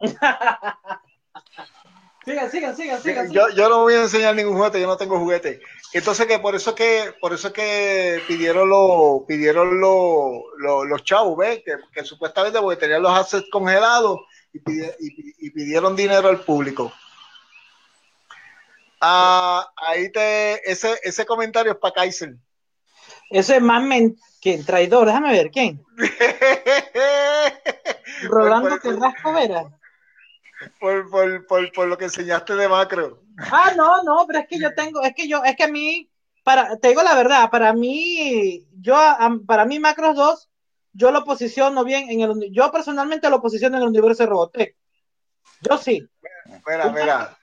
sigan, sigan, sigan, sigan.
Yo, yo no voy a enseñar ningún juguete, yo no tengo juguete. Entonces que por eso que por eso que pidieron los pidieron los chavos, ¿ves? Que, supuestamente porque tenían los assets congelados y, pidieron, dinero al público. Ah, ahí te ese ese comentario es para Kaiser.
Ese es más men que traidor, déjame ver quién. Rolando Carrasco Vera.
Por, por, por, por, lo que enseñaste de macro.
Ah, no, no, pero es que yo tengo, es que yo, es que a mí, para, te digo la verdad, para mí, yo, para mí Macros 2, yo lo posiciono bien en el, yo personalmente lo posiciono en el universo de Robotech. Yo sí.
Mira, mira.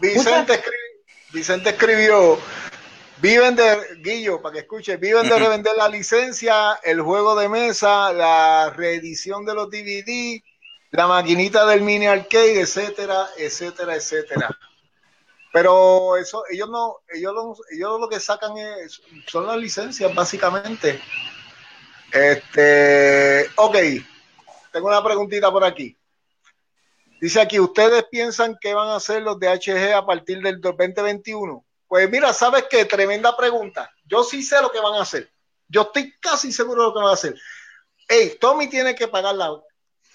Vicente, Vicente escribió, viven de, Guillo, para que escuche, viven de revender la licencia, el juego de mesa, la reedición de los DVD, la maquinita del mini arcade, etcétera, etcétera, etcétera. Pero eso, ellos no, ellos lo, ellos lo que sacan es, son las licencias, básicamente. Este, ok, tengo una preguntita por aquí. Dice aquí, ¿ustedes piensan que van a hacer los DHG a partir del 2021? Pues mira, ¿sabes qué? Tremenda pregunta. Yo sí sé lo que van a hacer. Yo estoy casi seguro de lo que van a hacer. Hey, Tommy tiene que pagar la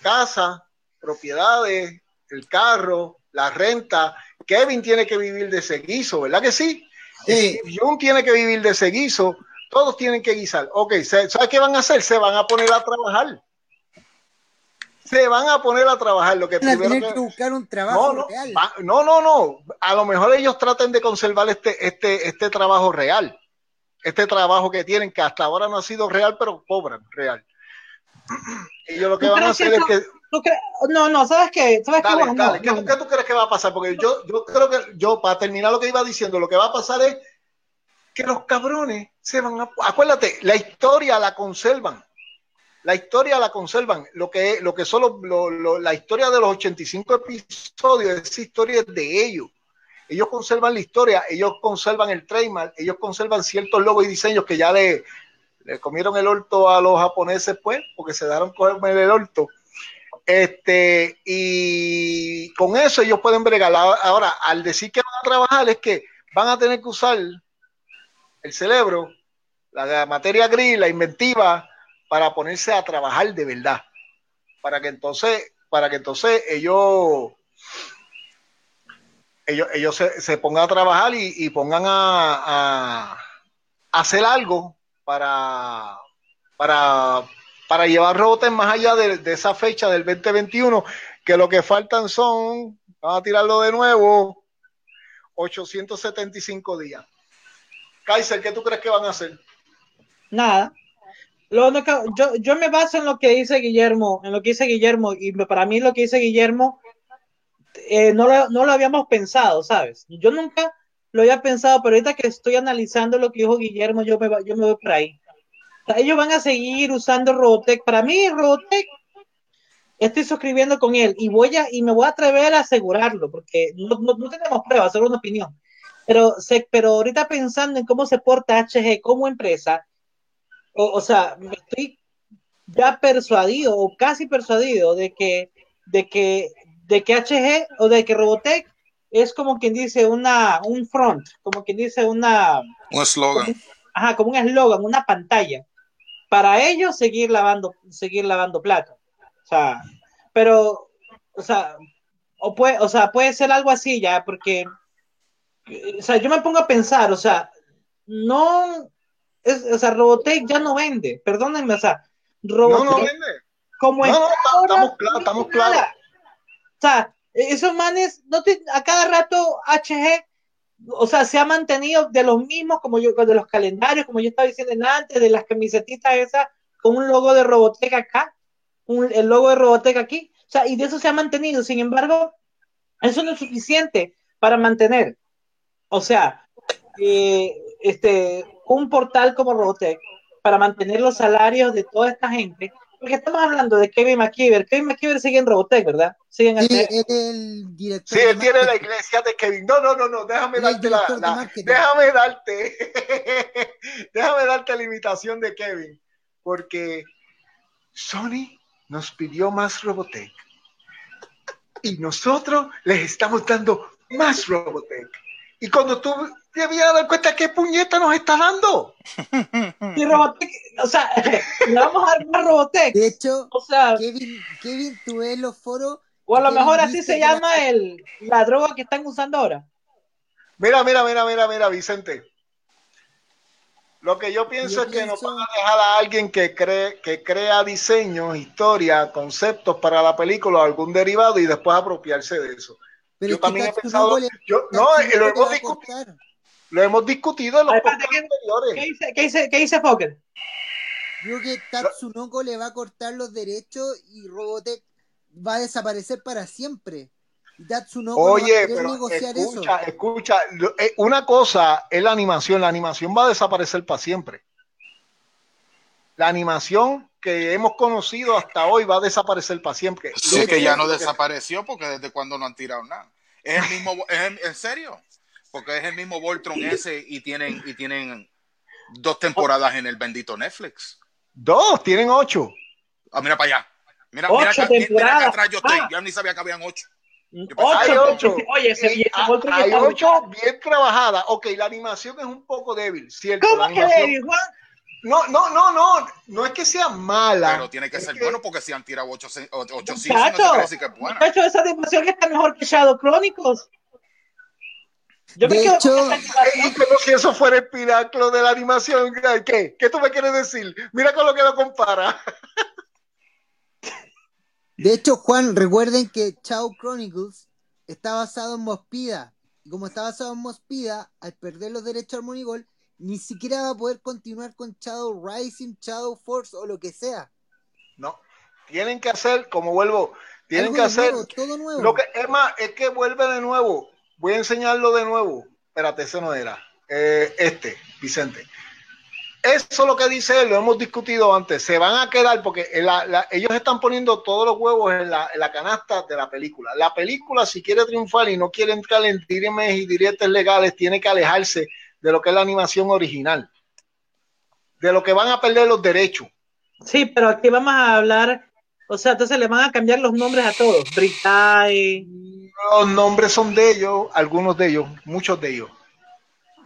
casa, propiedades, el carro, la renta. Kevin tiene que vivir de ese guiso, ¿verdad que sí? sí. Jun tiene que vivir de ese guiso. Todos tienen que guisar. Ok, ¿sabes qué van a hacer? Se van a poner a trabajar. Se van a poner a trabajar. Lo que
primero que... buscar un trabajo
no,
real.
No, no, no. A lo mejor ellos traten de conservar este, este, este trabajo real. Este trabajo que tienen, que hasta ahora no ha sido real, pero cobran real. Ellos lo que van a hacer es que
no, no, ¿sabes qué? ¿Sabes
qué? ¿Qué, tú, crees que va a pasar? Porque yo, yo creo que, yo, para terminar lo que iba diciendo, lo que va a pasar es que los cabrones se van a... Acuérdate, la historia la conservan. La historia la conservan. Lo que, lo que solo, la historia de los 85 episodios, esa historia es de ellos. Ellos conservan la historia, ellos conservan el trademark, ellos conservan ciertos logos y diseños que ya le, comieron el orto a los japoneses, pues, porque se daron con el orto este, y con eso ellos pueden bregar. Ahora, al decir que van a trabajar, es que van a tener que usar el cerebro, la materia gris, la inventiva, para ponerse a trabajar de verdad. Para que entonces, para que entonces ellos, ellos, ellos se, pongan a trabajar y, pongan a, hacer algo para, para para llevar robots más allá de, esa fecha del 2021, que lo que faltan son, vamos a tirarlo de nuevo, 875 días. Kaiser, ¿qué tú crees que van a hacer?
Nada. Lo yo, yo me baso en lo que dice Guillermo, en lo que dice Guillermo, y para mí lo que dice Guillermo eh, no, lo, no lo habíamos pensado, ¿sabes? Yo nunca lo había pensado, pero ahorita que estoy analizando lo que dijo Guillermo, yo me, yo me voy por ahí ellos van a seguir usando Robotech. Para mí, Robotech, estoy suscribiendo con él y voy a, y me voy a atrever a asegurarlo, porque no, tenemos pruebas, solo una opinión. Pero, pero ahorita pensando en cómo se porta HG como empresa, o, sea, me estoy ya persuadido o casi persuadido de que, de que, de que HG o de que Robotech es como quien dice una, un front, como quien dice una,
Un eslogan.
ajá, como un eslogan, una pantalla, para ellos seguir lavando, seguir lavando plata. O sea, pero, o sea, o puede, o sea, puede ser algo así ya, porque, o sea, yo me pongo a pensar, o sea, no, es, o sea, Robotech ya no vende, perdónenme, o sea,
No,
Robotech,
no vende.
como
No, no, estamos claros, estamos claros.
O sea, esos manes, no te- a cada rato HG, o sea, se ha mantenido de los mismos, como yo, de los calendarios, como yo estaba diciendo antes, de las camisetitas esas, con un logo de Robotech acá, un- el logo de Robotech aquí, o sea, y de eso se ha mantenido. Sin embargo, eso no es suficiente para mantener, o sea, eh, este, un portal como Robotech, para mantener los salarios de toda esta gente, porque estamos hablando de Kevin McKeever. Kevin McKeever sigue en Robotech, ¿verdad? Sigue en
Sí, el director.
Sí,
de
él tiene la iglesia de Kevin. No, no, no, no, déjame darte la, déjame darte, déjame darte la imitación de Kevin, porque Sony nos pidió más Robotech y nosotros les estamos dando más Robotech. Y cuando tú te habías dado cuenta qué puñeta nos está dando,
Y Robotech, o sea, le vamos a dar más Robotech.
De hecho,
O sea,
Kevin, Kevin, tú ves los foros.
o a lo
Kevin
mejor así se
la-
llama el, la droga que están usando ahora.
Mira, mira, mira, mira, mira, Vicente. Lo que yo pienso
Yo
es que nos
pienso-
van a dejar a alguien que cree, que crea diseños, historia, conceptos para la película o algún derivado y después apropiarse de eso.
Pero
yo también he pensado, yo, no, lo hemos discutido. Lo hemos discutido en los podcasts
¿Qué
anteriores.
dice, qué dice, qué dice Fokker?
Creo que Tatsunoko le va a cortar los derechos y Robotech va a desaparecer para siempre. Y Tatsunoko no va a
Oye,
querer
pero
negociar
escucha,
eso.
escucha, eh, una cosa es la animación, la animación va a desaparecer para siempre. La animación que hemos conocido hasta hoy va a desaparecer para siempre.
Sí, que ya no desapareció porque desde cuando no han tirado nada. Es el mismo, es el- en serio, porque es el mismo Voltron ese y tienen, y tienen dos temporadas en el bendito Netflix.
Dos, tienen ocho.
Ah, mira para allá. Mira,
Ocho
mira, acá, mira, mira acá
temporadas.
atrás yo estoy.
Ah.
Ya ni sabía que habían ocho.
Hay
Ocho,
ocho.
Oye, ese,
Y
ese
hay
está
ocho bien trabajadas. Ok, la animación es un poco débil, ¿cierto?
¿Cómo que débil, Juan?
No, no, no, no. No es que sea mala.
Pero tiene que
Es
ser
que-
bueno porque si han tirado ocho, ocho ocho seasons, no decir que es buena.
muchacho, esa animación está mejor que Shadow Chronicles. Yo
De hecho,
como si eso fuera el pináculo de la animación. ¿Qué? ¿Qué tú me quieres decir? Mira con lo que lo compara.
De hecho, Juan, recuerden que Chao Chronicles está basado en Mospida. Y como está basado en Mospida, al perder los derechos al Monigol, ni siquiera va a poder continuar con Shadow Rising, Shadow Force o lo que sea.
No. Tienen que hacer, como vuelvo, tienen que hacer.
nuevo, todo nuevo.
Lo que es más, es que vuelve de nuevo. Voy a enseñarlo de nuevo. Espérate, ese no era. Eh, este, Vicente. Eso es lo que dice él, lo hemos discutido antes. Se van a quedar porque ellos están poniendo todos los huevos en la, canasta de la película. La película, si quiere triunfar y no quiere entrar en diremes y diretes legales, tiene que alejarse de lo que es la animación original. De lo que van a perder los derechos.
Sí, pero aquí vamos a hablar, o sea, entonces le van a cambiar los nombres a todos. Britai,
Los nombres son de ellos, algunos de ellos, muchos de ellos.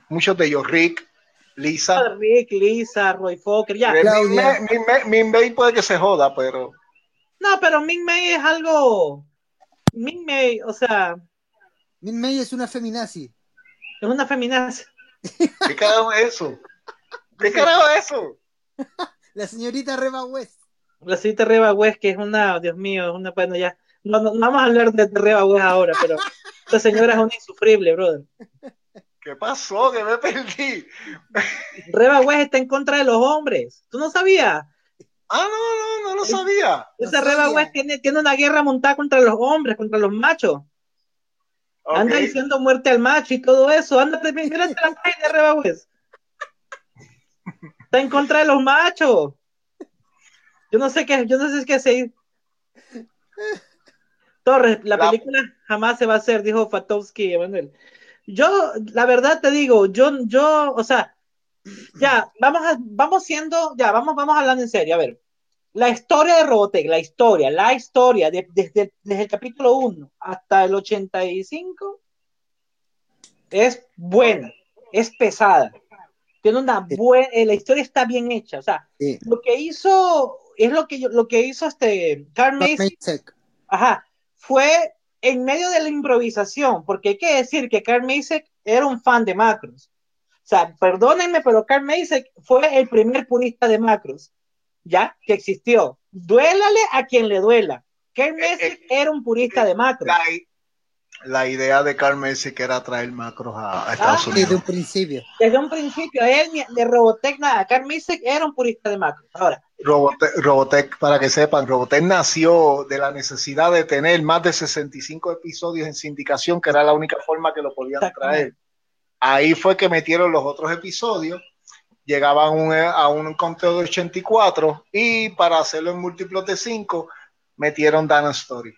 Muchos de ellos. Rick, Lisa.
Rick, Lisa, Roy Fokker, ya.
Min May- Min May- Min May puede que se joda, pero
No, pero Ming Mei es algo. Ming Mei, o sea,
Min May es una feminazi.
es una feminazi.
¿qué carajo es eso? ¿Qué carajo es eso?
La señorita Reba West.
La cita Reba West, que es una, Dios mío, es una, bueno, ya. No, no, no vamos a hablar de Reba West ahora, pero esta señora es una insufrible, brother.
¿Qué pasó? Que me perdí.
Reba West está en contra de los hombres. ¿Tú no sabías?
Ah, no, no, no lo sabía.
Esa
No
Reba
sabía.
West tiene, tiene una guerra montada contra los hombres, contra los machos. Anda diciendo muerte al macho y todo eso. Anda, mírate la página de Reba West. Está en contra de los machos. Yo no sé qué, yo no sé qué hacer. Torres, la,
La-
película jamás se va a hacer, dijo Fatowski Emanuel. Yo, la verdad te digo, yo, yo, o sea, ya, vamos a, vamos siendo, ya, vamos, vamos hablando en serio, a ver. la historia de Robotech, la historia, la historia, desde, desde el capítulo 1 hasta el 85, es buena, es pesada. Tiene una buena, eh, la historia está bien hecha. O sea, lo que hizo, es lo que, lo que hizo este Carl ajá, fue en medio de la improvisación, porque hay que decir que Carl Masek era un fan de macros. O sea, perdónenme, pero Carl Masek fue el primer purista de macros, ¿ya? Que existió. Duélale a quien le duela. Carl eh, Masek eh, era un purista de macros
la idea de Carl que era traer macros a, Estados Unidos.
Desde un principio.
Desde un principio, él de Robotech nada, Carl era un purista de macros. Ahora.
Robotech, para que sepan, Robotech nació de la necesidad de tener más de 65 episodios en sindicación, que era la única forma que lo podían traer. Ahí fue que metieron los otros episodios, llegaban a un conteo de 84 y para hacerlo en múltiplos de 5 metieron Dana Story.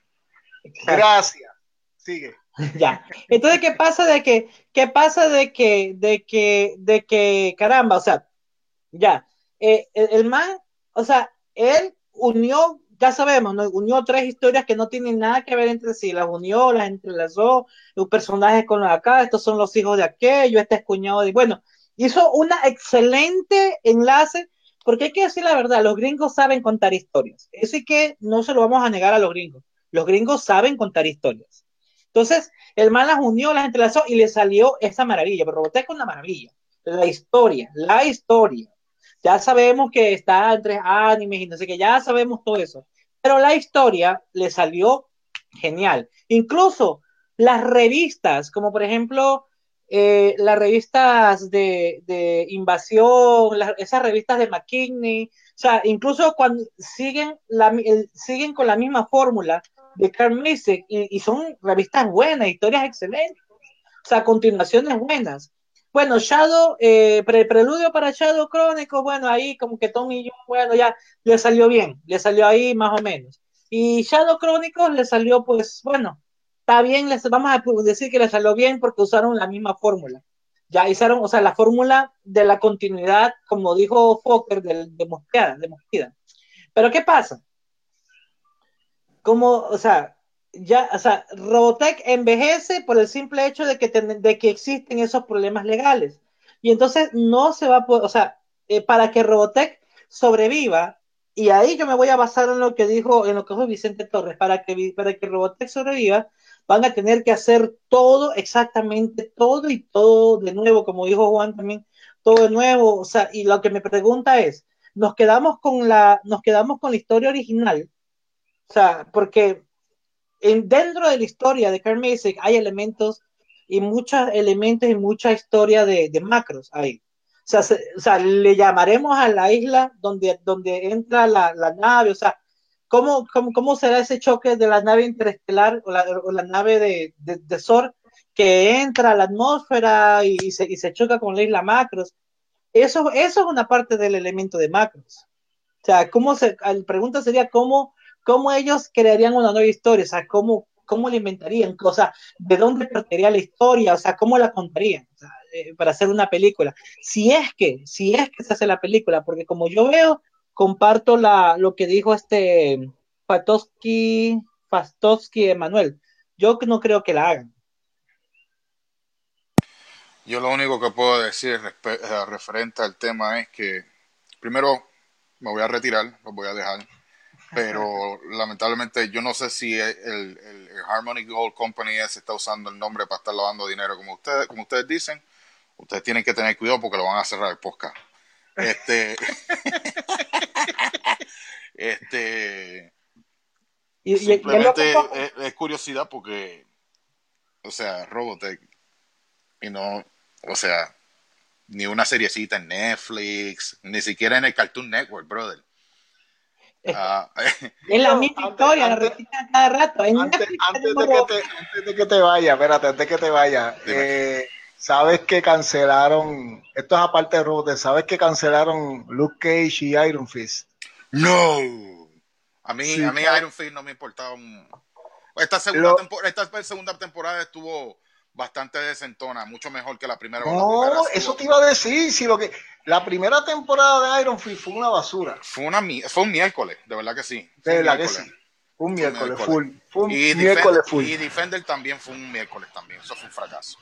Gracias Sigue.
Ya. Entonces, ¿qué pasa de que, qué pasa de que, de que, de que, caramba, o sea, ya, eh, el, man, o sea, él unió, ya sabemos, unió tres historias que no tienen nada que ver entre sí, las unió, las entrelazó, los personajes con los acá, estos son los hijos de aquello, este es cuñado de, bueno, hizo una excelente enlace, porque hay que decir la verdad, los gringos saben contar historias, eso sí que no se lo vamos a negar a los gringos, los gringos saben contar historias entonces, el man las unió, las entrelazó y le salió esa maravilla. Pero Robotech es una maravilla. La historia, la historia. Ya sabemos que está entre animes y no sé qué, ya sabemos todo eso. Pero la historia le salió genial. Incluso las revistas, como por ejemplo eh, las revistas de, invasión, esas revistas de McKinney, o sea, incluso cuando siguen, la, siguen con la misma fórmula de Carl Masek y, son revistas buenas, historias excelentes, o sea, continuaciones buenas. Bueno, Shadow, eh, preludio para Shadow Crónico, bueno, ahí como que Tom y yo, bueno, ya le salió bien, le salió ahí más o menos. Y Shadow Chronicles le salió, pues, bueno, está bien, les, vamos a decir que le salió bien porque usaron la misma fórmula. Ya usaron, o sea, la fórmula de la continuidad, como dijo Fokker, de, de Mosqueda, de. Pero ¿qué pasa? como, o sea, ya, o sea, Robotech envejece por el simple hecho de que, de que existen esos problemas legales. Y entonces no se va a poder, o sea, eh, para que Robotech sobreviva, y ahí yo me voy a basar en lo que dijo, en lo que dijo Vicente Torres, para que, para que Robotech sobreviva, van a tener que hacer todo, exactamente todo y todo de nuevo, como dijo Juan también, todo de nuevo, o sea, y lo que me pregunta es, nos quedamos con la, nos quedamos con la historia original, o sea, porque en, dentro de la historia de Carl hay elementos y muchos elementos y mucha historia de, macros ahí. O sea, le llamaremos a la isla donde, donde entra la, nave, o sea, ¿cómo, cómo, será ese choque de la nave interestelar o la, nave de, de, Sor que entra a la atmósfera y, se, y se choca con la isla Macros? Eso, eso es una parte del elemento de Macros. O sea, ¿cómo se, la pregunta sería cómo cómo ellos crearían una nueva historia, o sea, cómo, cómo la inventarían, o sea, de dónde partiría la historia, o sea, cómo la contarían eh, para hacer una película. Si es que, si es que se hace la película, porque como yo veo, comparto lo que dijo este Fatowski, Fastowski Emanuel. Yo no creo que la hagan.
Yo lo único que puedo decir eh, referente al tema es que primero me voy a retirar, lo voy a dejar pero lamentablemente yo no sé si el, el, Harmony Gold Company se está usando el nombre para estar lavando dinero como ustedes, como ustedes dicen. Ustedes tienen que tener cuidado porque lo van a cerrar el podcast. Este, este, simplemente es, curiosidad porque, o sea, Robotech y no, o sea, ni una seriecita en Netflix, ni siquiera en el Cartoon Network, brother.
Ah, es la misma historia, la repiten cada rato.
Antes, de que te, vaya, espérate, antes de que te vaya, eh, ¿sabes que cancelaron? Esto es aparte de Robot, ¿sabes que cancelaron Luke Cage y Iron Fist?
No. A mí, a mí Iron Fist no me importaba. Esta segunda, esta segunda temporada estuvo bastante desentona, mucho mejor que la primera.
No, eso te iba a decir, si lo que la primera temporada de Iron Fist fue una basura.
Fue una fue un miércoles, de verdad que sí.
de verdad que sí. Fue un miércoles, full. Fue un y miércoles full.
Y Defender también fue un miércoles también. Eso fue un fracaso.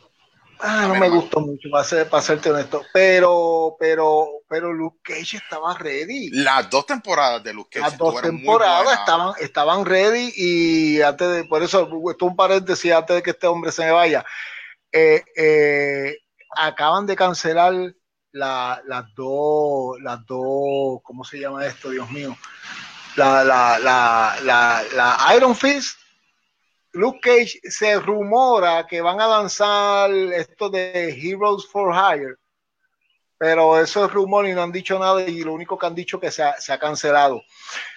Ah, no me gustó mucho, para, ser, para serte honesto. Pero, pero, pero Luke Cage estaba ready.
Las dos temporadas de Luke Cage.
Las dos temporadas estaban, estaban ready y antes de, por eso, esto un paréntesis antes de que este hombre se me vaya. Eh, eh, acaban de cancelar la, las dos, las dos, ¿cómo se llama esto? Dios mío. La, la, la, la, la Iron Fist Luke Cage se rumora que van a lanzar esto de Heroes for Hire, pero eso es rumor y no han dicho nada y lo único que han dicho que se ha, se ha cancelado.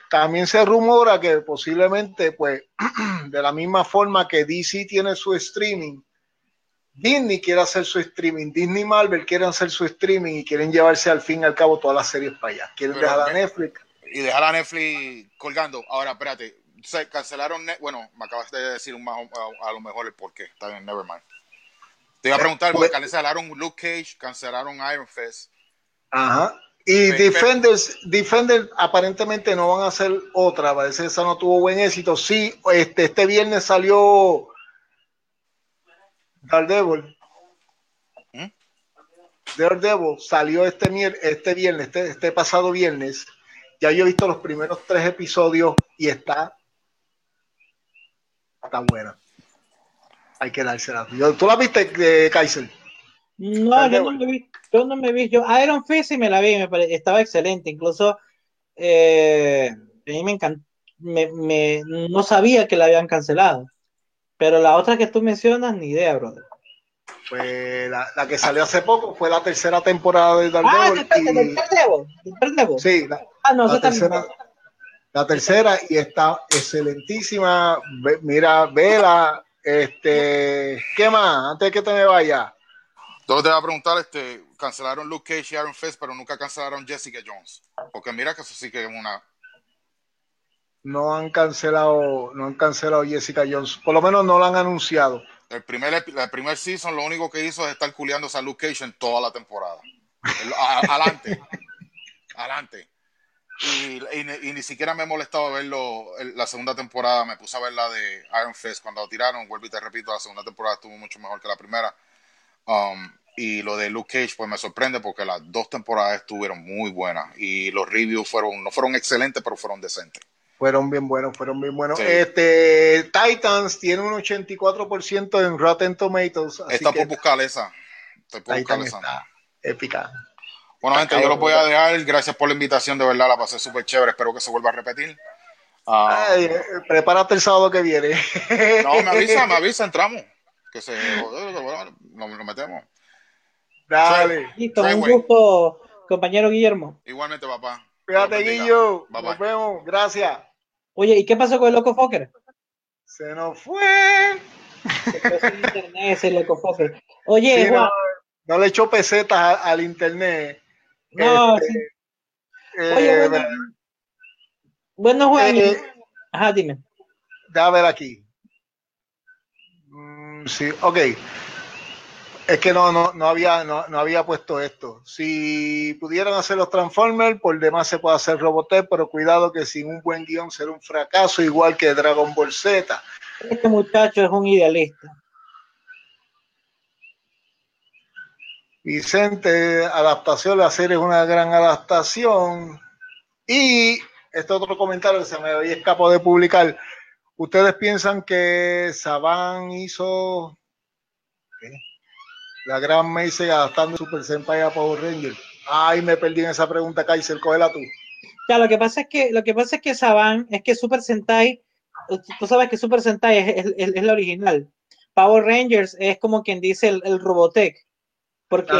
También se rumora que posiblemente, pues, de la misma forma que DC tiene su streaming, Disney quiere hacer su streaming, Disney Marvel quieren hacer su streaming y quieren llevarse al fin y al cabo todas las series para allá. Quieren dejar a Netflix.
Y dejar a Netflix colgando. Ahora, espérate, se cancelaron, bueno, me acabas de decir un, a, a, lo mejor el por qué, está bien, never mind. Te iba a preguntar, porque pues- cancelaron Luke Cage, cancelaron Iron Fist.
Ajá. Y Defenders, Defenders aparentemente no van a hacer otra, parece que esa no tuvo buen éxito. Sí, este, este viernes salió Daredevil. ¿Mm? Daredevil salió este, este viernes, este, este pasado viernes. Ya yo he visto los primeros tres episodios y está está buena. Hay que dársela. ¿Tú la viste, eh, Kaiser?
No, yo no, me vi, yo no me vi. Yo Iron Fist sí me la vi, me estaba excelente. Incluso eh, a mí me encantó. Me, no sabía que la habían cancelado. Pero la otra que tú mencionas, ni idea, brother.
Pues la, la que salió hace poco fue la tercera temporada de Daredevil.
Ah, de, Daredevil.
Sí, la, ah, no, la tercera, la tercera y está excelentísima. Mira, vela, este, ¿qué más? Antes de que te me vaya.
Todo te voy a preguntar, este, cancelaron Luke Cage y Aaron Fest, pero nunca cancelaron Jessica Jones. Porque mira que eso sí que es una.
No han cancelado, no han cancelado Jessica Jones. Por lo menos no lo han anunciado.
El primer, el primer season lo único que hizo es estar culiándose a Luke Cage en toda la temporada. adelante. adelante. Y, ni siquiera me he molestado verlo la segunda temporada. Me puse a ver la de Iron Fist cuando lo tiraron. Vuelvo y te repito, la segunda temporada estuvo mucho mejor que la primera. Um, y lo de Luke Cage, pues me sorprende porque las dos temporadas estuvieron muy buenas. Y los reviews fueron, no fueron excelentes, pero fueron decentes.
Fueron bien buenos, fueron bien buenos. Este, Titans tiene un 84% en Rotten Tomatoes.
Está por buscar esa. Estoy por buscar esa.
Épica.
Bueno, gente, yo los voy a dejar. Gracias por la invitación, de verdad, la pasé súper chévere. Espero que se vuelva a repetir.
Ah, prepárate el sábado que viene.
no, me avisa, me avisa, entramos. Que se nos lo metemos.
Dale.
Listo, un gusto, compañero Guillermo.
Igualmente, papá.
Cuídate, Guillo. Nos vemos. Gracias.
Oye, ¿y qué pasó con el Loco Fokker?
Se nos fue.
internet ese Loco Fokker. Oye, Juan.
No, le echó pesetas al internet.
No, este, Oye, eh, bueno, bueno Juan. Eh, Ajá, dime.
Déjame ver aquí. Mm, sí, ok. Es que no, no, no había, no, no, había puesto esto. Si pudieran hacer los Transformers, por demás se puede hacer Robotech, pero cuidado que sin un buen guion será un fracaso, igual que Dragon Ball Z.
Este muchacho es un idealista.
Vicente, adaptación, la serie es una gran adaptación. Y este otro comentario que se me había escapado de publicar. ¿Ustedes piensan que Saban hizo la gran Mace adaptando Super Senpai a Power Ranger? Ay, me perdí en esa pregunta, Kaiser, cógela tú.
Ya, lo que pasa es que lo que pasa es que Saban es que Super Sentai, tú sabes que Super Sentai es, es, la original. Power Rangers es como quien dice el Robotech porque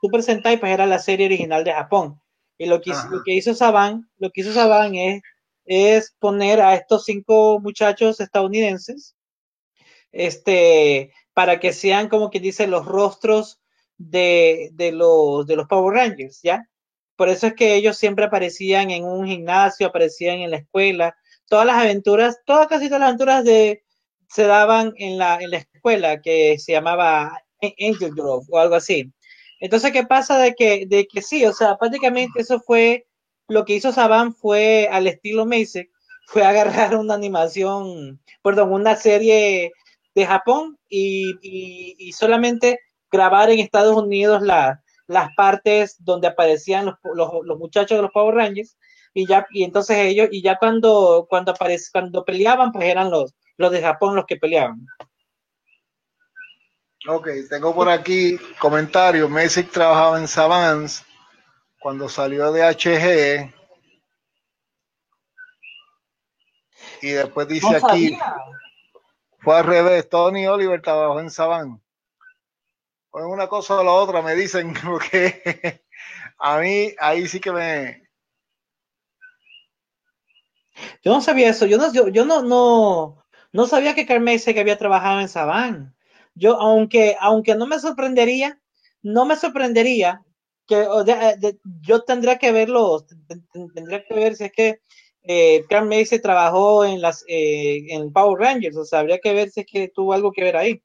Super Sentai pues era la serie original de Japón. Y lo que, lo que hizo Saban, lo que hizo Saban es, es poner a estos cinco muchachos estadounidenses este, para que sean como quien dice los rostros de, de, los, de los Power Rangers, ¿ya? Por eso es que ellos siempre aparecían en un gimnasio, aparecían en la escuela. Todas las aventuras, todas casi todas las aventuras de se daban en la, en la escuela que se llamaba Angel Grove o algo así. Entonces, ¿qué pasa de que, de que sí? O sea, prácticamente eso fue lo que hizo Saban fue al estilo Mace, fue agarrar una animación, perdón, una serie de Japón y, solamente grabar en Estados Unidos la, las partes donde aparecían los, los, muchachos de los Power Rangers y ya y entonces ellos y ya cuando cuando cuando peleaban pues eran los los de Japón los que peleaban.
Ok, tengo por aquí comentarios. Messi trabajaba en Savans cuando salió de HG. Y después dice aquí, fue al revés, Tony Oliver trabajó en Saban. Pues una cosa o la otra, me dicen, porque a mí ahí sí que me...
Yo no sabía eso, yo no, yo, no, no, no sabía que Carmen que había trabajado en Saban. Yo, aunque, aunque no me sorprendería, no me sorprendería que yo tendría que verlo, tendría que ver si es que eh, Carl Macy trabajó en las eh, en Power Rangers, o sea, habría que ver si es que tuvo algo que ver ahí.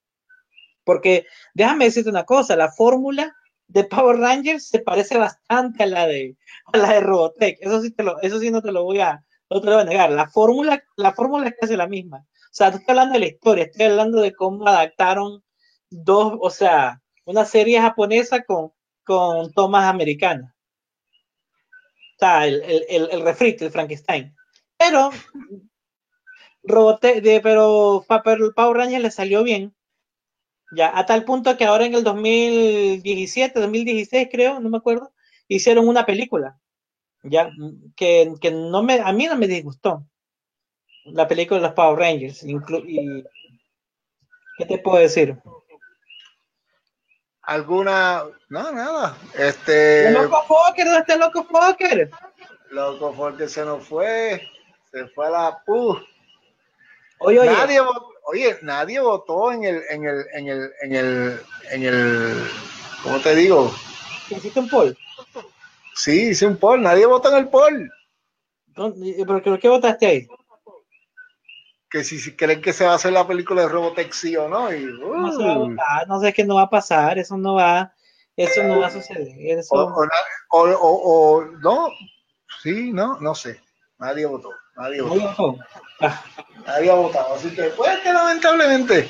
Porque déjame decirte una cosa, la fórmula de Power Rangers se parece bastante a la de a la de Robotech. Eso sí te lo, eso sí no te lo voy a, no te lo voy a negar. La fórmula, la fórmula es casi la misma. O sea, tú estás hablando de la historia, estoy hablando de cómo adaptaron dos, o sea, una serie japonesa con, con tomas americanas. O sea, el, el, el, refrito, el Frankenstein. Pero, Robote, de, pero, pero Power Rangers le salió bien. Ya, a tal punto que ahora en el 2017, 2016 creo, no me acuerdo, hicieron una película. Ya, que, que no me, a mí no me disgustó. La película de los Power Rangers. y, ¿Qué te puedo decir?
alguna no nada este
loco Fokker dónde está el loco Fokker
loco Fokker se nos fue se fue a la pu
oye, oye.
nadie oye nadie votó en el en el en el en el en el cómo te digo
hiciste un poll
sí hice un poll nadie votó en el poll.
Pero qué votaste ahí
que si, si, creen que se va a hacer la película de Robotech sí o no. Y,
no, se va a uh. votar, no sé qué no va a pasar, eso no va, eso no va a suceder. Eso...
O, o, o, no, sí, no, no sé. Nadie votó. Nadie votó. Ah. Nadie ha votado. Así que, pues que lamentablemente.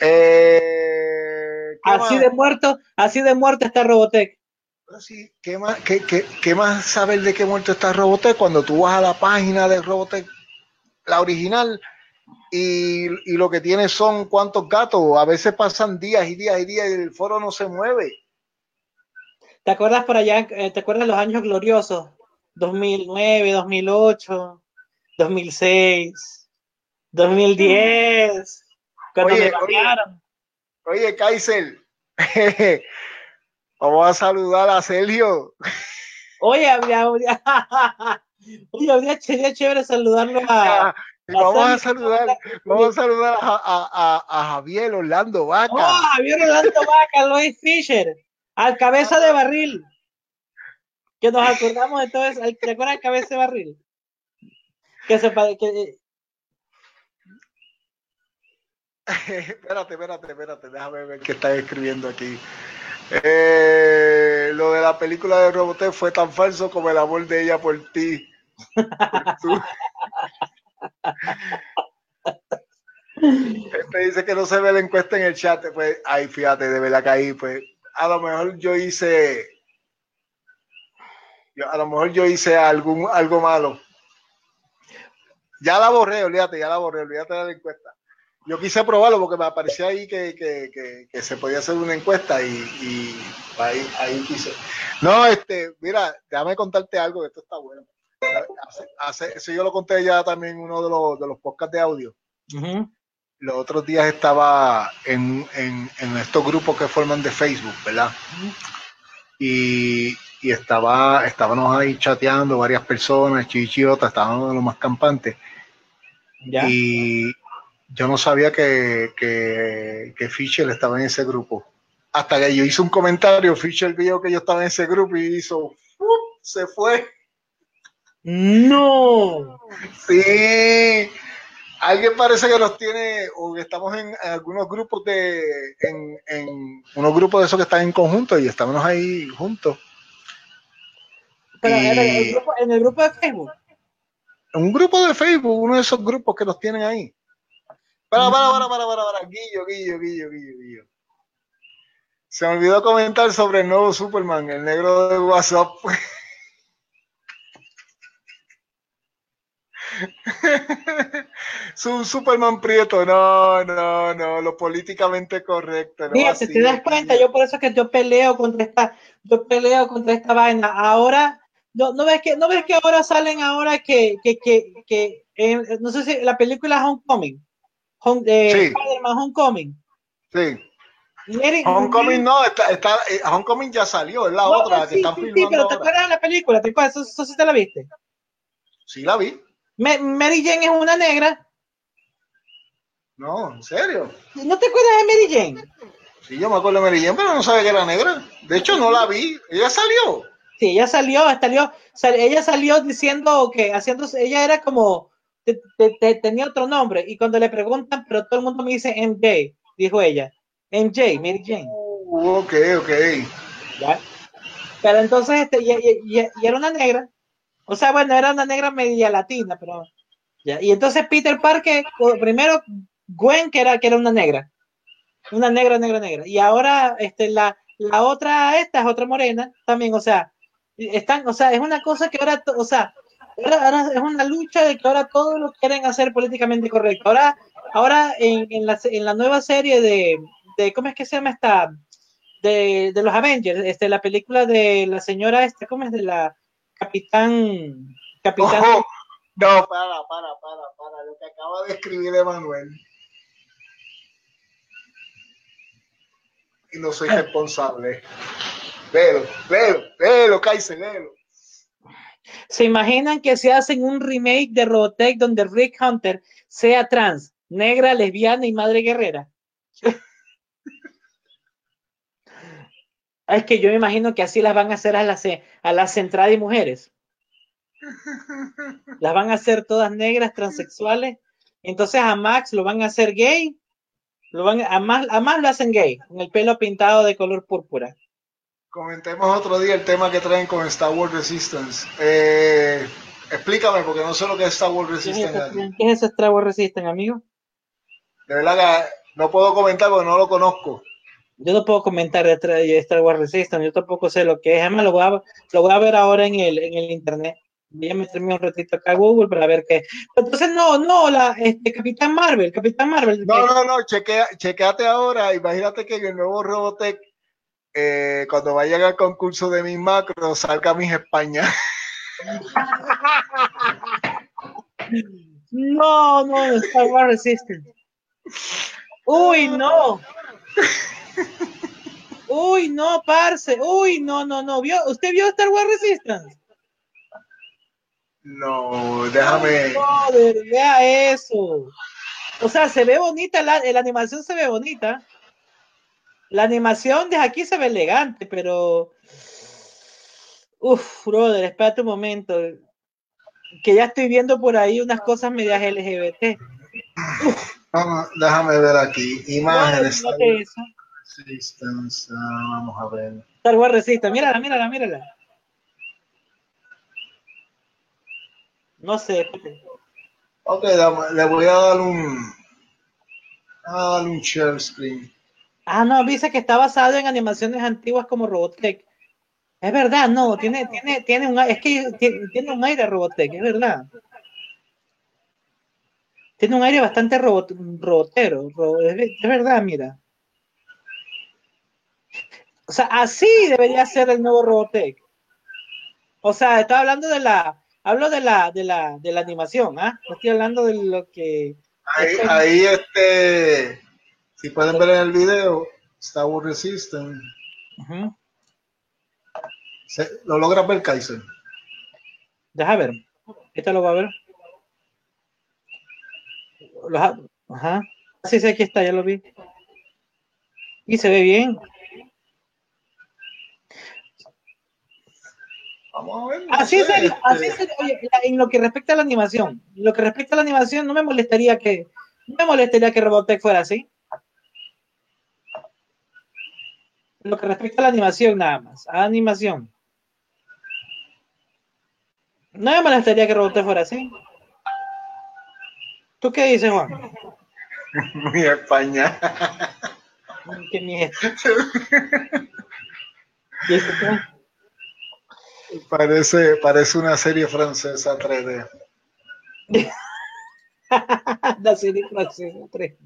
Eh,
así de muerto, así de muerto está Robotech.
Sí, ¿qué más, qué, qué, qué más saber de qué muerto está Robotech cuando tú vas a la página de Robotech, la original, y, y, lo que tiene son cuántos gatos. A veces pasan días y días y días y el foro no se mueve.
¿Te acuerdas por allá? Eh, ¿Te acuerdas los años gloriosos? 2009, 2008, 2006, 2010. Cuando
oye, oye, oye, Kaiser, vamos a saludar a Sergio.
Oye, habría, oye, habría, sería chévere saludarlo a,
vamos a saludar, vamos a saludar a, a, a, Javier Orlando Vaca.
Oh, Javier Orlando Vaca, Luis Fisher, al cabeza de barril. Que nos acordamos de todo eso. ¿Te acuerdas del cabeza de barril? Que se que...
espérate, espérate, espérate, déjame ver qué está escribiendo aquí. Eh, lo de la película de Robotech fue tan falso como el amor de ella por ti. Por este dice que no se ve la encuesta en el chat, pues, ay, fíjate, de verdad que ahí, pues, a lo mejor yo hice, a lo mejor yo hice algún, algo malo. Ya la borré, olvídate, ya la borré, olvídate de la encuesta. Yo quise probarlo porque me aparecía ahí que, que, que, se podía hacer una encuesta y, y ahí, ahí quise. No, este, mira, déjame contarte algo, que esto está bueno hace, eso yo lo conté ya también en uno de los, de los podcasts de audio. Los otros días estaba en, en, en, estos grupos que forman de Facebook, ¿verdad? y, y, estaba, estábamos ahí chateando varias personas, chichiotas, estábamos de los más campantes. Y yo no sabía que, que, que Fisher estaba en ese grupo. Hasta que yo hice un comentario, Fisher vio que yo estaba en ese grupo y hizo, se fue.
No.
Sí. alguien parece que los tiene, o que estamos en, algunos grupos de, en, en, unos grupos de esos que están en conjunto y estamos ahí juntos.
Pero en, el grupo, en el grupo de Facebook.
Un grupo de Facebook, uno de esos grupos que los tienen ahí. Para, para, para, para, para, para, Guillo, Guillo, Guillo, Guillo, Guillo. Se me olvidó comentar sobre el nuevo Superman, el negro de WhatsApp. Su Superman Prieto, no, no, no, lo políticamente correcto.
No, te das cuenta, yo por eso que yo peleo contra esta, yo peleo contra esta vaina. Ahora, no, no ves que, no ves que ahora salen ahora que, que, que, que eh, no sé si la película Homecoming, Home, eh, sí. Spider-Man Homecoming.
Sí. Homecoming no, está, está, eh, Homecoming ya salió, es la otra que están filmando. Sí,
pero ¿te acuerdas de la película? ¿Te acuerdas? Eso, eso sí te la viste.
Sí, la vi.
Mary Jane es una negra.
No, en serio.
¿No te acuerdas de Mary Jane?
Sí, yo me acuerdo de Mary Jane, pero no sabía que era negra. De hecho, no la vi. Ella salió.
Sí, ella salió, salió, ella salió diciendo que haciendo, ella era como, tenía otro nombre. Y cuando le preguntan, pero todo el mundo me dice MJ, dijo ella. MJ, Mary Jane.
Uh, ok, ok.
¿Ya? Pero entonces, este, y, era una negra. O sea, bueno, era una negra media latina, pero. ¿ya? Y entonces Peter Parker, primero Gwen, que era, que era una negra. Una negra, negra, negra. Y ahora, este, la, la otra, esta es otra morena, también, o sea, están, o sea, es una cosa que ahora, o sea, ahora, es una lucha de que ahora todos lo quieren hacer políticamente correcto. Ahora, ahora en, en, la, en la nueva serie de, de, ¿cómo es que se llama esta? De, de, los Avengers, este, la película de la señora, esta, ¿cómo es? De la Capitán. Capitán.
no, para, para, para, para, lo que acaba de escribir Emanuel. Y no soy ah. responsable. Velo, velo, velo, Kaiser.
¿Se imaginan que se hacen un remake de Robotech donde Rick Hunter sea trans, negra, lesbiana y madre guerrera? Es que yo me imagino que así las van a hacer a las, a las central y mujeres. Las van a hacer todas negras, transexuales. Entonces a Max lo van a hacer gay. Lo van, a, más, a más lo hacen gay, con el pelo pintado de color púrpura.
Comentemos otro día el tema que traen con Star Wars Resistance. Eh, explícame, porque no sé lo que es Star Wars Resistance.
¿Qué es Star Wars Resistance, amigo?
De verdad que no puedo comentar porque no lo conozco.
Yo no puedo comentar de Star Wars Resistance, yo tampoco sé lo que es. Además, lo voy a, lo voy a ver ahora en el, en el internet. Voy a meterme un ratito acá a Google para ver qué. Entonces, no, no, la este, Capitán Marvel, Capitán Marvel.
No, no, no, chequea, chequeate ahora. Imagínate que en el nuevo Robotech, eh, cuando vayan al concurso de mis macros, salga mis España.
no, no, Star Wars Resistance. Uy, no. Uy, no, parce. Uy, no, no, no. ¿Vio? ¿Usted vio Star Wars Resistance?
No, déjame.
No, vea eso. O sea, se ve bonita, la, la, animación se ve bonita. La animación de aquí se ve elegante, pero. Uf, brother, espérate un momento. Que ya estoy viendo por ahí unas cosas medias LGBT.
Uf. Déjame ver aquí. Imágenes.
No,
Resistance. vamos a ver.
Star Wars Resistance. Mírala, mírala, mírala. No sé.
Ok, le voy a dar un. A dar un share screen.
Ah, no, dice que está basado en animaciones antiguas como Robotech. Es verdad, no, tiene, tiene, tiene un, es que tiene, tiene un aire Robotech, es verdad tiene un aire bastante robotero, es, verdad, mira. O sea, así debería ser el nuevo Robotech. O sea, estaba hablando de la, hablo de la, de la, de la animación, ¿ah? No estoy hablando de lo que.
Ahí, ahí este, si pueden ver en el video, Star Wars Resistance. ¿Lo logra ver, Kaiser?
Deja ver. Esta lo va a ver ajá. Sí, sí, aquí está, ya lo vi. Y se ve bien.
Vamos a ver.
Así es, así es, oye, en lo que respecta a la animación, en lo que respecta a la animación, no me molestaría que, no me molestaría que Robotech fuera así. En lo que respecta a la animación, nada más, a animación. No me molestaría que Robotech fuera así. ¿Tú qué dices, Juan?
Muy España.
¿Qué mierda? ¿Y qué?
Parece, parece una serie francesa 3D.
la serie francesa 3D.